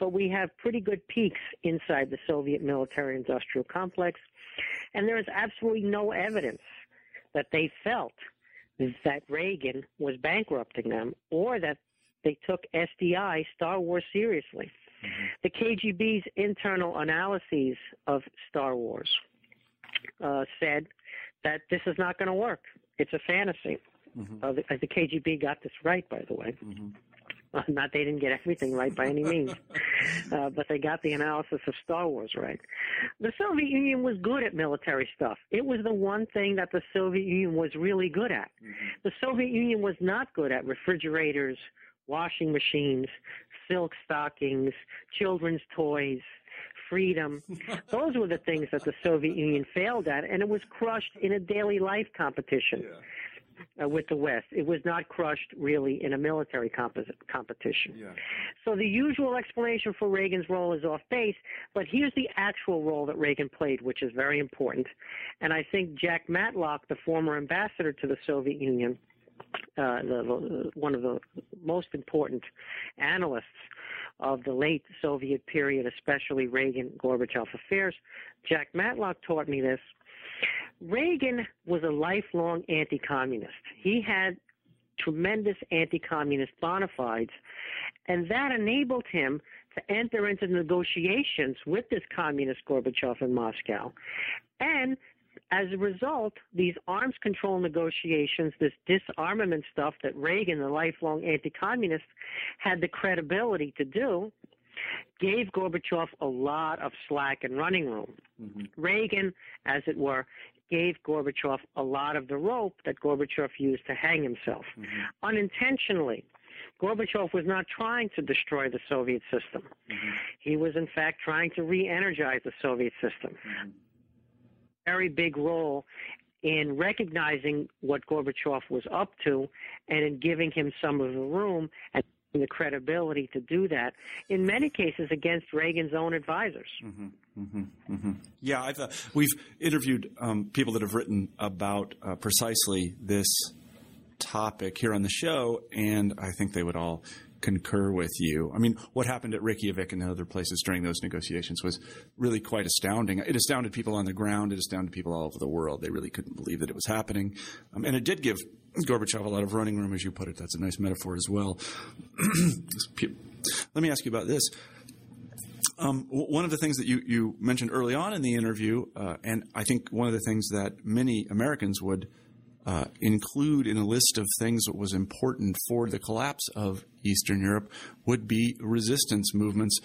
but we have pretty good peeks inside the Soviet military industrial complex, and there is absolutely no evidence that they felt that Reagan was bankrupting them or that they took SDI, Star Wars, seriously. Mm-hmm. The KGB's internal analyses of Star Wars uh, said that this is not going to work. It's a fantasy. Mm-hmm. Uh, the, uh, the, KGB got this right, by the way. Mm-hmm. Not they didn't get everything right by any means, uh, but they got the analysis of Star Wars right. The Soviet Union was good at military stuff. It was the one thing that the Soviet Union was really good at. Mm-hmm. The Soviet Union was not good at refrigerators, washing machines, silk stockings, children's toys, freedom. Those were the things that the Soviet Union failed at, and it was crushed in a daily life competition. Yeah. Uh, with the West. It was not crushed really in a military comp- competition. Yeah. So the usual explanation for Reagan's role is off base, but here's the actual role that Reagan played, which is very important. And I think Jack Matlock, the former ambassador to the Soviet Union, uh, the, one of the most important analysts of the late Soviet period, especially Reagan Gorbachev affairs. Jack Matlock taught me this. Reagan was a lifelong anti communist. He had tremendous anti communist bona fides, and that enabled him to enter into negotiations with this communist Gorbachev in Moscow and as a result, these arms control negotiations, this disarmament stuff that Reagan, the lifelong anti communist, had the credibility to do, gave Gorbachev a lot of slack and running room. Mm-hmm. Reagan, as it were, gave Gorbachev a lot of the rope that Gorbachev used to hang himself. Mm-hmm. Unintentionally, Gorbachev was not trying to destroy the Soviet system. Mm-hmm. He was, in fact, trying to re energize the Soviet system. Mm-hmm very big role in recognizing what Gorbachev was up to and in giving him some of the room and the credibility to do that, in many cases against Reagan's own advisors. Mm-hmm, mm-hmm, mm-hmm. Yeah, I've, uh, we've interviewed um, people that have written about uh, precisely this topic here on the show, and I think they would all concur with you. I mean, what happened at Reykjavik and other places during those negotiations was really quite astounding. It astounded people on the ground. It astounded people all over the world. They really couldn't believe that it was happening. Um, and it did give Gorbachev a lot of running room, as you put it. That's a nice metaphor as well. Let me ask you about this. Um, one of the things that you, you mentioned early on in the interview, uh, and I think one of the things that many Americans would – uh, include in a list of things that was important for the collapse of Eastern Europe would be resistance movements.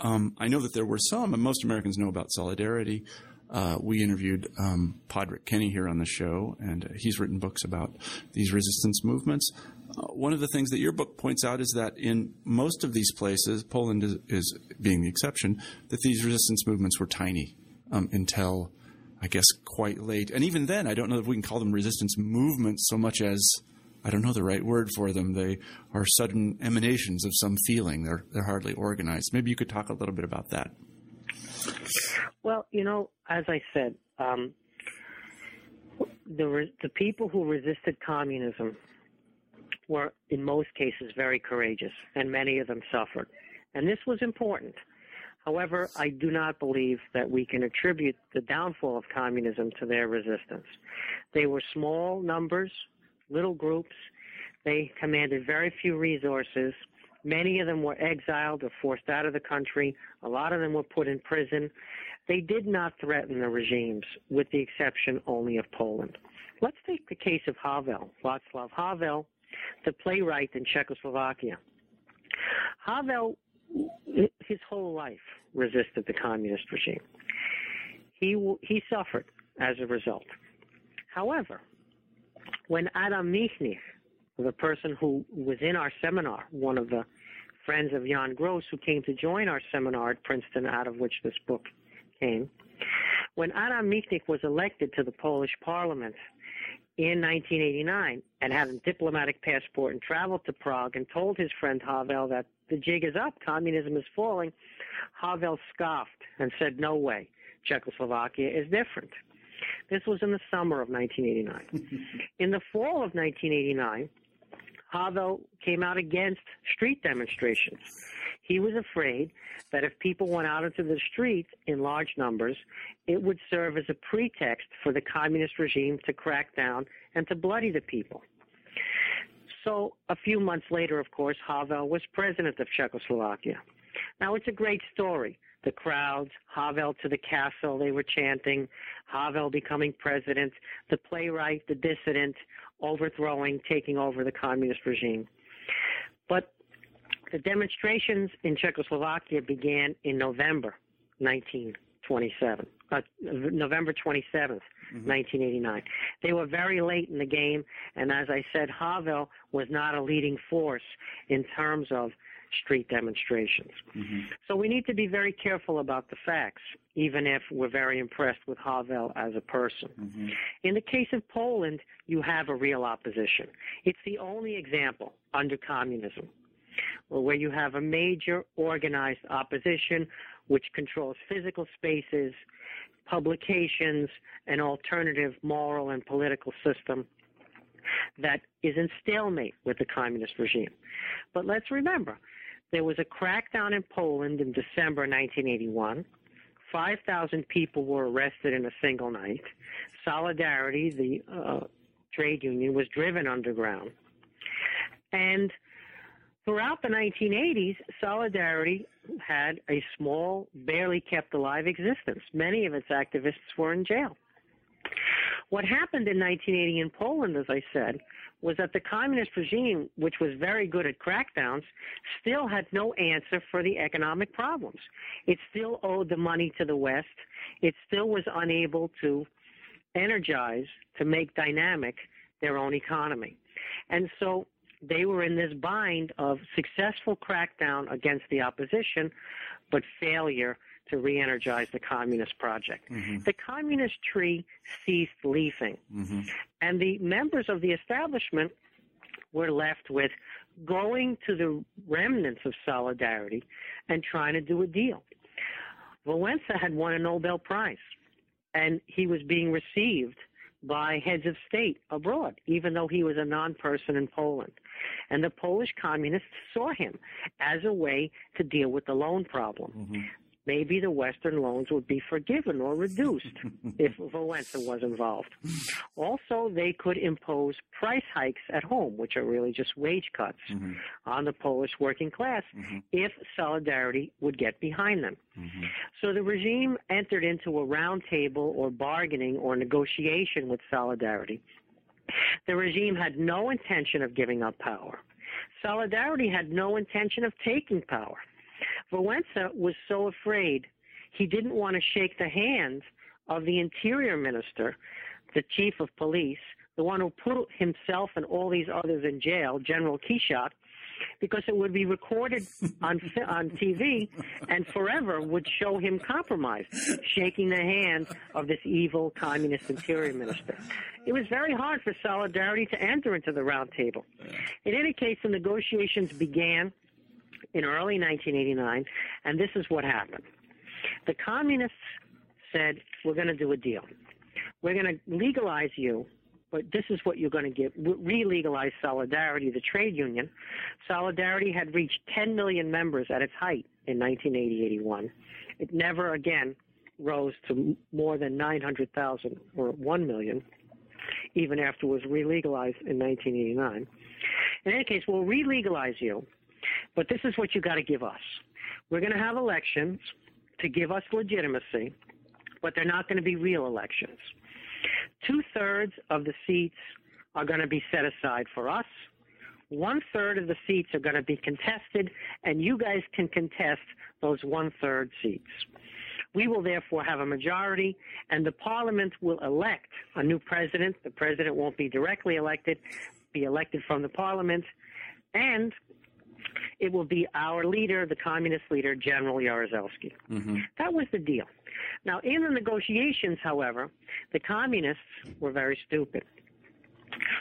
Um, I know that there were some, and most Americans know about solidarity. Uh, we interviewed um, Padraic Kenney here on the show, and he's written books about these resistance movements. Uh, one of the things that your book points out is that in most of these places, Poland is, is being the exception, that these resistance movements were tiny um, until I guess, quite late. And even then, I don't know if we can call them resistance movements so much as I don't know the right word for them. They are sudden emanations of some feeling. They're they're hardly organized. Maybe you could talk a little bit about that. Well, you know, as I said, um, the the people who resisted communism were, in most cases, very courageous, and many of them suffered. And this was important However, I do not believe that we can attribute the downfall of communism to their resistance. They were small numbers, little groups. They commanded very few resources. Many of them were exiled or forced out of the country. A lot of them were put in prison. They did not threaten the regimes, with the exception only of Poland. Let's take the case of Havel, Václav Havel, the playwright in Czechoslovakia. Havel his whole life resisted the communist regime. He he suffered as a result. However, when Adam Michnik, the person who was in our seminar, one of the friends of Jan Gross who came to join our seminar at Princeton, out of which this book came. When Adam Michnik was elected to the Polish parliament in 1989 and had a diplomatic passport and traveled to Prague and told his friend Havel that the jig is up, communism is falling, Havel scoffed and said, no way, Czechoslovakia is different. This was in the summer of 1989. in the fall of 1989, Havel came out against street demonstrations. He was afraid that if people went out into the streets in large numbers, it would serve as a pretext for the communist regime to crack down and to bloody the people. So a few months later, of course, Havel was president of Czechoslovakia. Now it's a great story. The crowds, Havel to the castle, they were chanting, Havel becoming president, the playwright, the dissident, overthrowing, taking over the communist regime. But the demonstrations in Czechoslovakia began in November 1927, uh, November 27th, mm-hmm. 1989. They were very late in the game, and as I said, Havel was not a leading force in terms of street demonstrations. Mm-hmm. So we need to be very careful about the facts, even if we're very impressed with Havel as a person. Mm-hmm. In the case of Poland, you have a real opposition. It's the only example under communism where you have a major organized opposition which controls physical spaces, publications, an alternative moral and political system that is in stalemate with the communist regime. But let's remember, there was a crackdown in Poland in December 1981. 5,000 people were arrested in a single night. Solidarity, the uh, trade union, was driven underground. And Throughout the 1980s, Solidarity had a small, barely kept alive existence. Many of its activists were in jail. What happened in 1980 in Poland, as I said, was that the communist regime, which was very good at crackdowns, still had no answer for the economic problems. It still owed the money to the West. It still was unable to energize, to make dynamic their own economy. And so they were in this bind of successful crackdown against the opposition, but failure to re-energize the communist project. Mm-hmm. The communist tree ceased leafing, mm-hmm. and the members of the establishment were left with going to the remnants of solidarity and trying to do a deal. Wałęsa had won a Nobel Prize, and he was being received by heads of state abroad, even though he was a non-person in Poland. And the Polish communists saw him as a way to deal with the loan problem. Mm-hmm. Maybe the Western loans would be forgiven or reduced if Wałęsa was involved. Also, they could impose price hikes at home, which are really just wage cuts mm-hmm. on the Polish working class, mm-hmm. if Solidarity would get behind them. Mm-hmm. So the regime entered into a roundtable or bargaining or negotiation with Solidarity the regime had no intention of giving up power. Solidarity had no intention of taking power. Wałęsa was so afraid he didn't want to shake the hand of the interior minister, the chief of police, the one who put himself and all these others in jail, General Kiszczak, because it would be recorded on on TV and forever would show him compromised, shaking the hand of this evil communist interior minister. It was very hard for Solidarity to enter into the round table. In any case, the negotiations began in early 1989, and this is what happened. The communists said, we're going to do a deal. We're going to legalize you but this is what you're going to get. Re-legalize Solidarity, the trade union. Solidarity had reached 10 million members at its height in 1980-81. It never again rose to more than 900,000 or 1 million, even after it was re-legalized in 1989. In any case, we'll re-legalize you, but this is what you've got to give us. We're going to have elections to give us legitimacy, but they're not going to be real elections. Two thirds of the seats are going to be set aside for us. One third of the seats are going to be contested, and you guys can contest those one third seats. We will therefore have a majority, and the parliament will elect a new president. The president won't be directly elected, be elected from the parliament, and it will be our leader, the communist leader, General Jaruzelski. Mm-hmm. That was the deal. Now, in the negotiations, however, the communists were very stupid.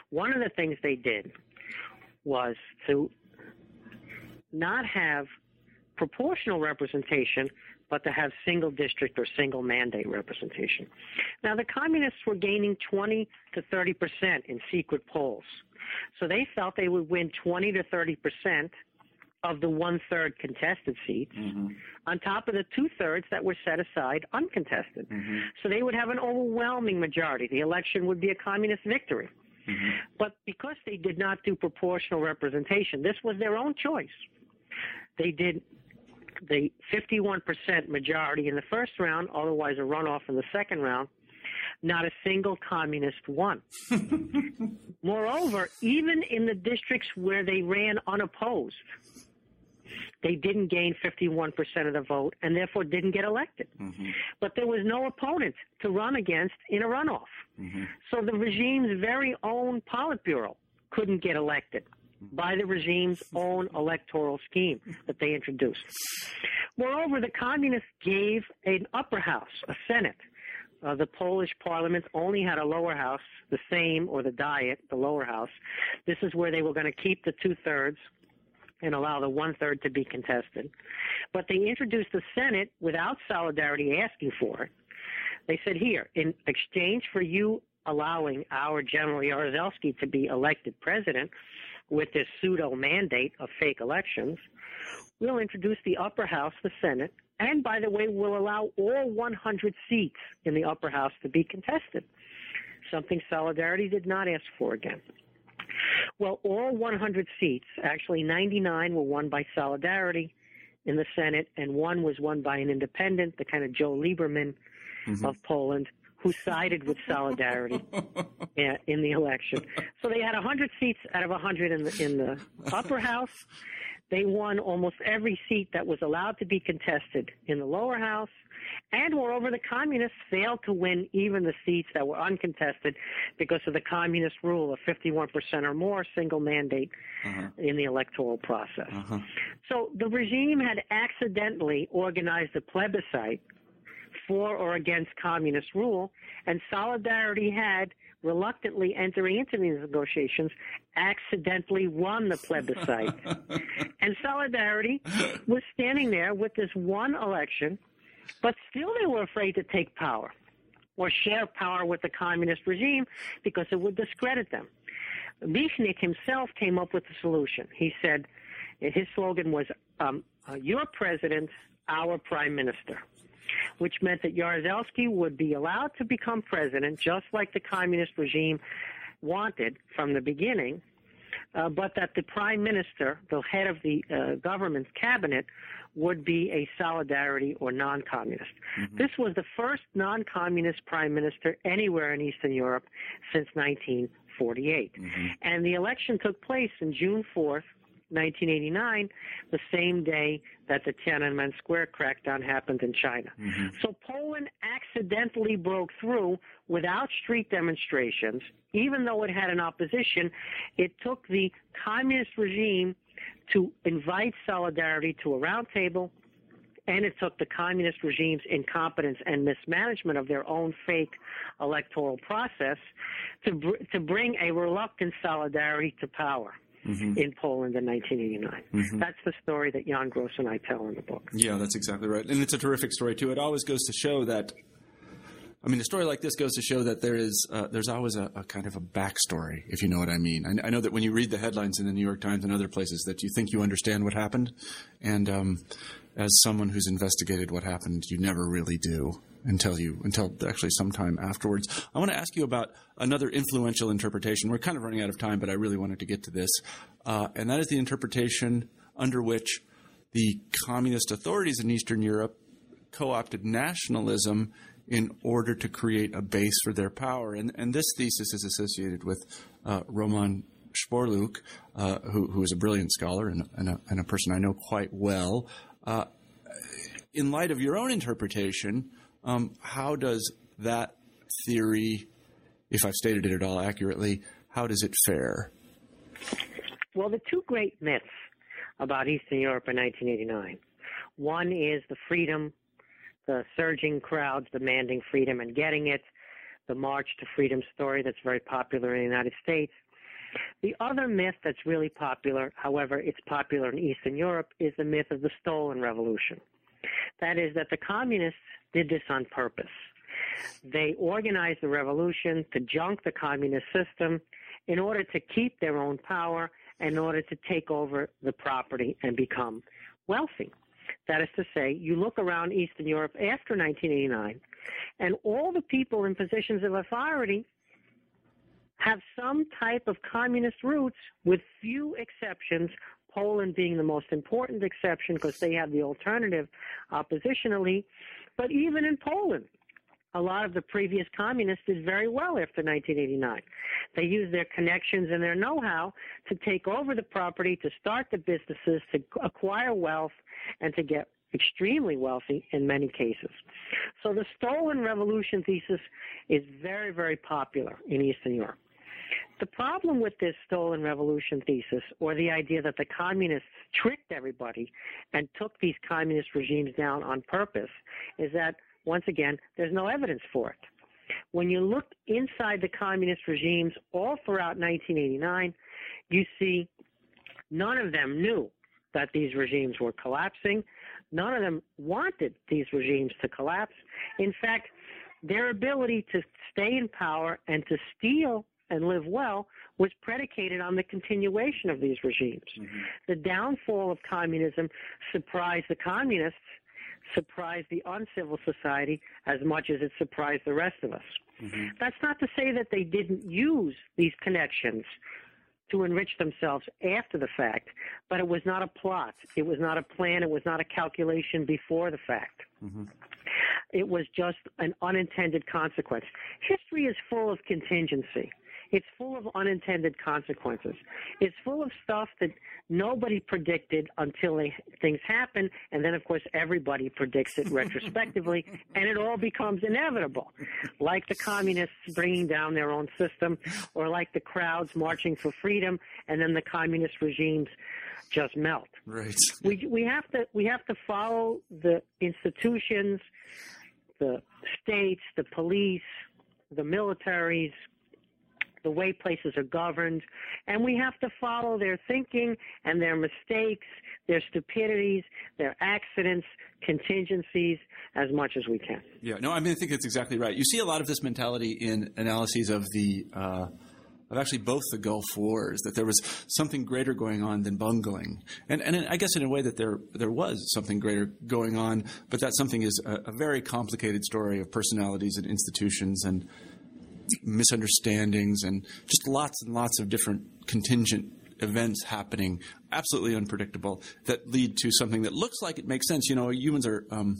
One of the things they did was to not have proportional representation, but to have single district or single mandate representation. Now, the communists were gaining 20 to 30 percent in secret polls. So they felt they would win 20 to 30 percent of the one third contested seats Mm-hmm. on top of the two thirds that were set aside uncontested. Mm-hmm. So they would have an overwhelming majority. The election would be a communist victory. Mm-hmm. But because they did not do proportional representation, this was their own choice. They did the 51% majority in the first round, otherwise a runoff in the second round. Not a single communist won. Moreover, even in the districts where they ran unopposed, they didn't gain 51% of the vote and therefore didn't get elected. Mm-hmm. But there was no opponent to run against in a runoff. So the regime's very own Politburo couldn't get elected by the regime's own electoral scheme that they introduced. Moreover, the communists gave an upper house, a Senate. Uh, the Polish parliament only had a lower house, the same, or the Diet, the lower house. This is where they were going to keep the two thirds and allow the one third to be contested. But they introduced the Senate without solidarity asking for it. They said, here, in exchange for you allowing our General Jaruzelski to be elected president with this pseudo mandate of fake elections, we'll introduce the upper house, the Senate, and by the way, we'll allow all 100 seats in the upper house to be contested. Something Solidarity did not ask for again. Well, all 100 seats, actually 99 were won by Solidarity in the Senate, and one was won by an independent, the kind of Joe Lieberman mm-hmm. of Poland, who sided with Solidarity in in the election. So they had 100 seats out of 100 in the, in the upper house. They won almost every seat that was allowed to be contested in the lower house. And moreover, the communists failed to win even the seats that were uncontested because of the communist rule of 51% or more single mandate Uh-huh. in the electoral process. Uh-huh. So the regime had accidentally organized a plebiscite for or against communist rule, and Solidarity had, reluctantly entering into these negotiations, accidentally won the plebiscite. and Solidarity was standing there with this one election, but still they were afraid to take power or share power with the communist regime because it would discredit them. Michnik himself came up with the solution. He said, his slogan was, um, uh, "Your president, our prime minister," which meant that Jaruzelski would be allowed to become president, just like the communist regime wanted from the beginning, uh, but that the prime minister, the head of the uh, government's cabinet, would be a solidarity or non-communist. Mm-hmm. This was the first non-communist prime minister anywhere in Eastern Europe since 1948. Mm-hmm. And the election took place in June 4th, 1989, the same day that the Tiananmen Square crackdown happened in China. Mm-hmm. So Poland accidentally broke through without street demonstrations. Even though it had an opposition, it took the communist regime to invite solidarity to a roundtable, and it took the communist regime's incompetence and mismanagement of their own fake electoral process to br- to bring a reluctant solidarity to power in Poland in 1989. That's the story that Jan Gross and I tell in the book. Yeah, that's exactly right. And it's a terrific story, too. It always goes to show that. I mean, a story like this goes to show that there is uh, there's always a, a kind of a backstory, if you know what I mean. I, I know that when you read the headlines in the New York Times and other places, that you think you understand what happened, and um, as someone who's investigated what happened, you never really do until you until actually sometime afterwards. I want to ask you about another influential interpretation. We're kind of running out of time, but I really wanted to get to this, uh, and that is the interpretation under which the communist authorities in Eastern Europe co-opted nationalism in order to create a base for their power. And, and this thesis is associated with uh, Roman Szporluk, uh, who, who is a brilliant scholar and, and, a, and a person I know quite well. Uh, in light of your own interpretation, um, how does that theory, if I've stated it at all accurately, how does it fare? Well, the two great myths about Eastern Europe in 1989. One is the freedom, the surging crowds demanding freedom and getting it, the March to Freedom story that's very popular in the United States. The other myth that's really popular, however, it's popular in Eastern Europe, is the myth of the stolen revolution. That is, that the communists did this on purpose. They organized the revolution to junk the communist system in order to keep their own power, in order to take over the property and become wealthy. That is to say, you look around Eastern Europe after 1989, and all the people in positions of authority have some type of communist roots, with few exceptions, Poland being the most important exception because they have the alternative oppositionally. But even in Poland, a lot of the previous communists did very well after 1989. They used their connections and their know-how to take over the property, to start the businesses, to acquire wealth, and to get extremely wealthy in many cases. So the stolen revolution thesis is very, very popular in Eastern Europe. The problem with this stolen revolution thesis, or the idea that the communists tricked everybody and took these communist regimes down on purpose, is that once again, there's no evidence for it. When you look inside the communist regimes all throughout 1989, you see none of them knew that these regimes were collapsing. None of them wanted these regimes to collapse. In fact, their ability to stay in power and to steal and live well was predicated on the continuation of these regimes. Mm-hmm. The downfall of communism surprised the communists surprised the uncivil society as much as it surprised the rest of us. Mm-hmm. That's not to say that they didn't use these connections to enrich themselves after the fact, but it was not a plot. It was not a plan. It was not a calculation before the fact. Mm-hmm. It was just an unintended consequence. History is full of contingency. It's full of unintended consequences. It's full of stuff that nobody predicted until they, things happen, and then of course everybody predicts it retrospectively, and it all becomes inevitable, like the communists bringing down their own system, or like the crowds marching for freedom, and then the communist regimes just melt. Right. We we have to we have to follow the institutions, the states, the police, the militaries, the way places are governed, and we have to follow their thinking and their mistakes, their stupidities, their accidents, contingencies as much as we can. Yeah, no, I mean, I think that's exactly right. You see a lot of this mentality in analyses of the. Uh, of actually both the Gulf Wars, that there was something greater going on than bungling, and and I guess in a way that there there was something greater going on, but that something is a, a very complicated story of personalities and institutions and misunderstandings and just lots and lots of different contingent events happening, absolutely unpredictable, that lead to something that looks like it makes sense. You know, humans are. Um,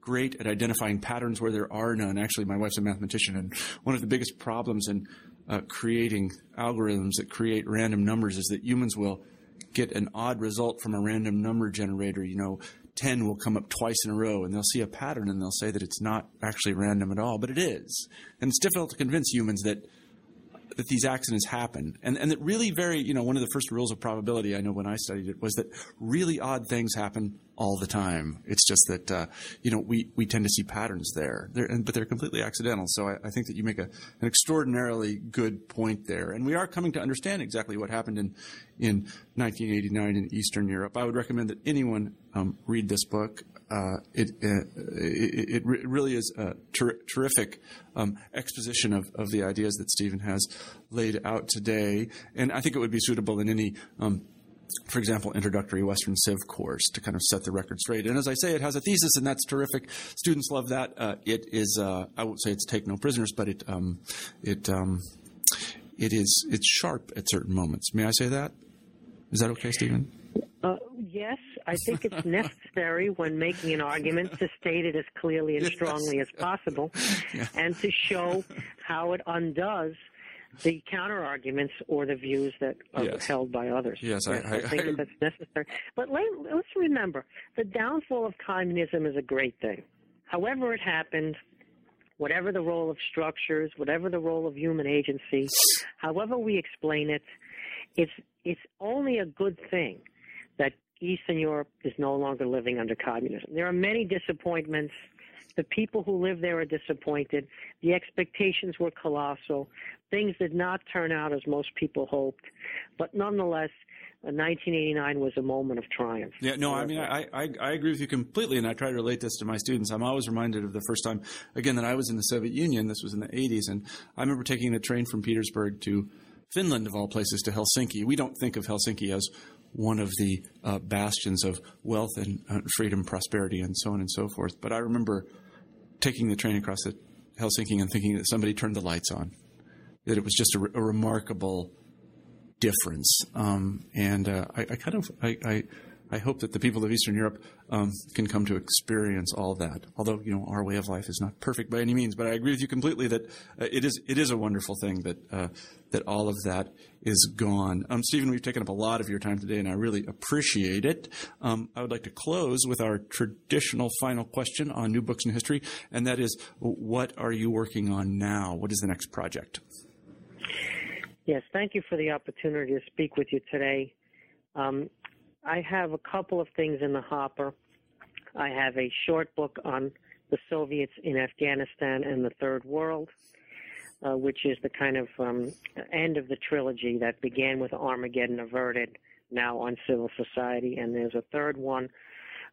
great at identifying patterns where there are none. Actually, my wife's a mathematician, and one of the biggest problems in uh, creating algorithms that create random numbers is that humans will get an odd result from a random number generator. You know, 10 will come up twice in a row and they'll see a pattern and they'll say that it's not actually random at all, but it is. And it's difficult to convince humans that that these accidents happen. And and that really very, you know, one of the first rules of probability I know when I studied it was that really odd things happen all the time. It's just that uh, you know we, we tend to see patterns there, they're, but they're completely accidental. So I, I think that you make a, an extraordinarily good point there, and we are coming to understand exactly what happened in in 1989 in Eastern Europe. I would recommend that anyone um, read this book. Uh, it, uh, it, it, really is a ter- terrific um, exposition of, of the ideas that Stephen has laid out today, and I think it would be suitable in any um, for example, introductory Western Civ course to kind of set the record straight. And as I say, it has a thesis, and that's terrific. Students love that. Uh, it is, uh, I won't say it's take no prisoners, but it, um, it, um, it is, it's sharp at certain moments. May I say that? Is that okay, Stephen? Uh, yes, I think it's necessary when making an argument to state it as clearly and strongly as possible, yeah. and to show how it undoes the counter arguments or the views that are yes. held by others. Yes, I, I, I think I, that's necessary. But let, us remember the downfall of communism is a great thing. However, it happened, whatever the role of structures, whatever the role of human agency, however we explain it, it's it's only a good thing that Eastern Europe is no longer living under communism. There are many disappointments. The people who live there are disappointed. The expectations were colossal. Things did not turn out as most people hoped. But nonetheless, uh, 1989 was a moment of triumph. Yeah, no, I mean, I, I, I agree with you completely, and I try to relate this to my students. I'm always reminded of the first time, again, that I was in the Soviet Union. This was in the 80s, and I remember taking the train from Petersburg to Finland, of all places, to Helsinki. We don't think of Helsinki as one of the uh, bastions of wealth and uh, freedom, prosperity, and so on and so forth. But I remember taking the train across the Helsinki and thinking that somebody turned the lights on, that it was just a, re- a remarkable difference. Um, and uh, I, I, kind of I, I, I hope that the people of Eastern Europe um, can come to experience all that. Although you know our way of life is not perfect by any means, but I agree with you completely that uh, it is it is a wonderful thing that uh, that all of that is gone. Um, Stephen, we've taken up a lot of your time today, and I really appreciate it. Um, I would like to close with our traditional final question on new books in history, and that is, what are you working on now? What is the next project? Yes, thank you for the opportunity to speak with you today. Um, I have a couple of things in the hopper. I have a short book on the Soviets in Afghanistan and the Third World, uh, which is the kind of um, end of the trilogy that began with Armageddon Averted, now on civil society. And there's a third one,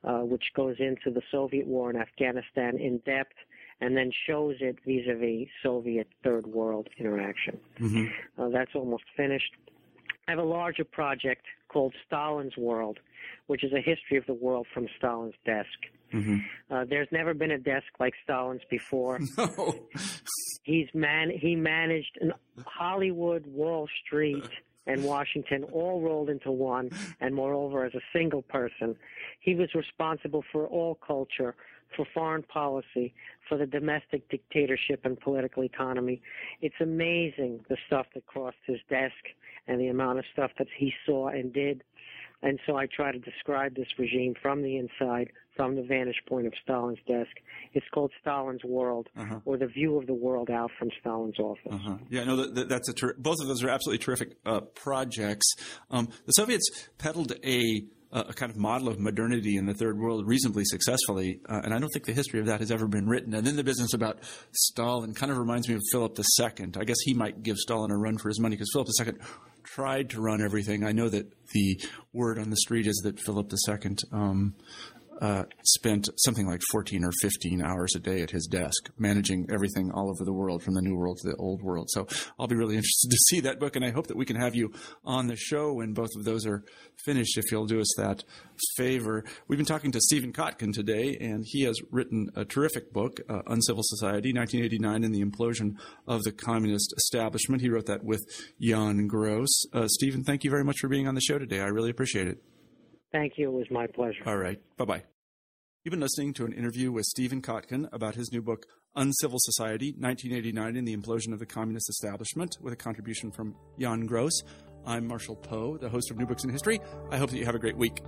uh, which goes into the Soviet war in Afghanistan in depth and then shows it vis-a-vis Soviet Third World interaction. Mm-hmm. Uh, that's almost finished. I have a larger project called Stalin's World, which is a history of the world from Stalin's desk. Mm-hmm. Uh, there's never been a desk like Stalin's before. No. He's man. He managed an Hollywood, Wall Street, and Washington all rolled into one, and moreover, as a single person, he was responsible for all culture, for foreign policy, for the domestic dictatorship and political economy. It's amazing the stuff that crossed his desk and the amount of stuff that he saw and did. And so I try to describe this regime from the inside, from the vantage point of Stalin's desk. It's called Stalin's World, uh-huh. or the view of the world out from Stalin's office. Uh-huh. Yeah, no, that, that's a ter- both of those are absolutely terrific uh, projects. Um, the Soviets peddled a a kind of model of modernity in the third world reasonably successfully, uh, and I don't think the history of that has ever been written. And then the business about Stalin kind of reminds me of Philip II. I guess he might give Stalin a run for his money because Philip II tried to run everything. I know that the word on the street is that Philip II um, uh, spent something like 14 or 15 hours a day at his desk, managing everything all over the world, from the new world to the old world. So I'll be really interested to see that book, and I hope that we can have you on the show when both of those are finished, if you'll do us that favor. We've been talking to Stephen Kotkin today, and he has written a terrific book, uh, Uncivil Society, 1989 and the Implosion of the Communist Establishment. He wrote that with Jan Gross. Uh, Stephen, thank you very much for being on the show today. I really appreciate it. Thank you. It was my pleasure. All right. Bye bye. You've been listening to an interview with Stephen Kotkin about his new book, Uncivil Society 1989 and the Implosion of the Communist Establishment, with a contribution from Jan Gross. I'm Marshall Poe, the host of New Books in History. I hope that you have a great week.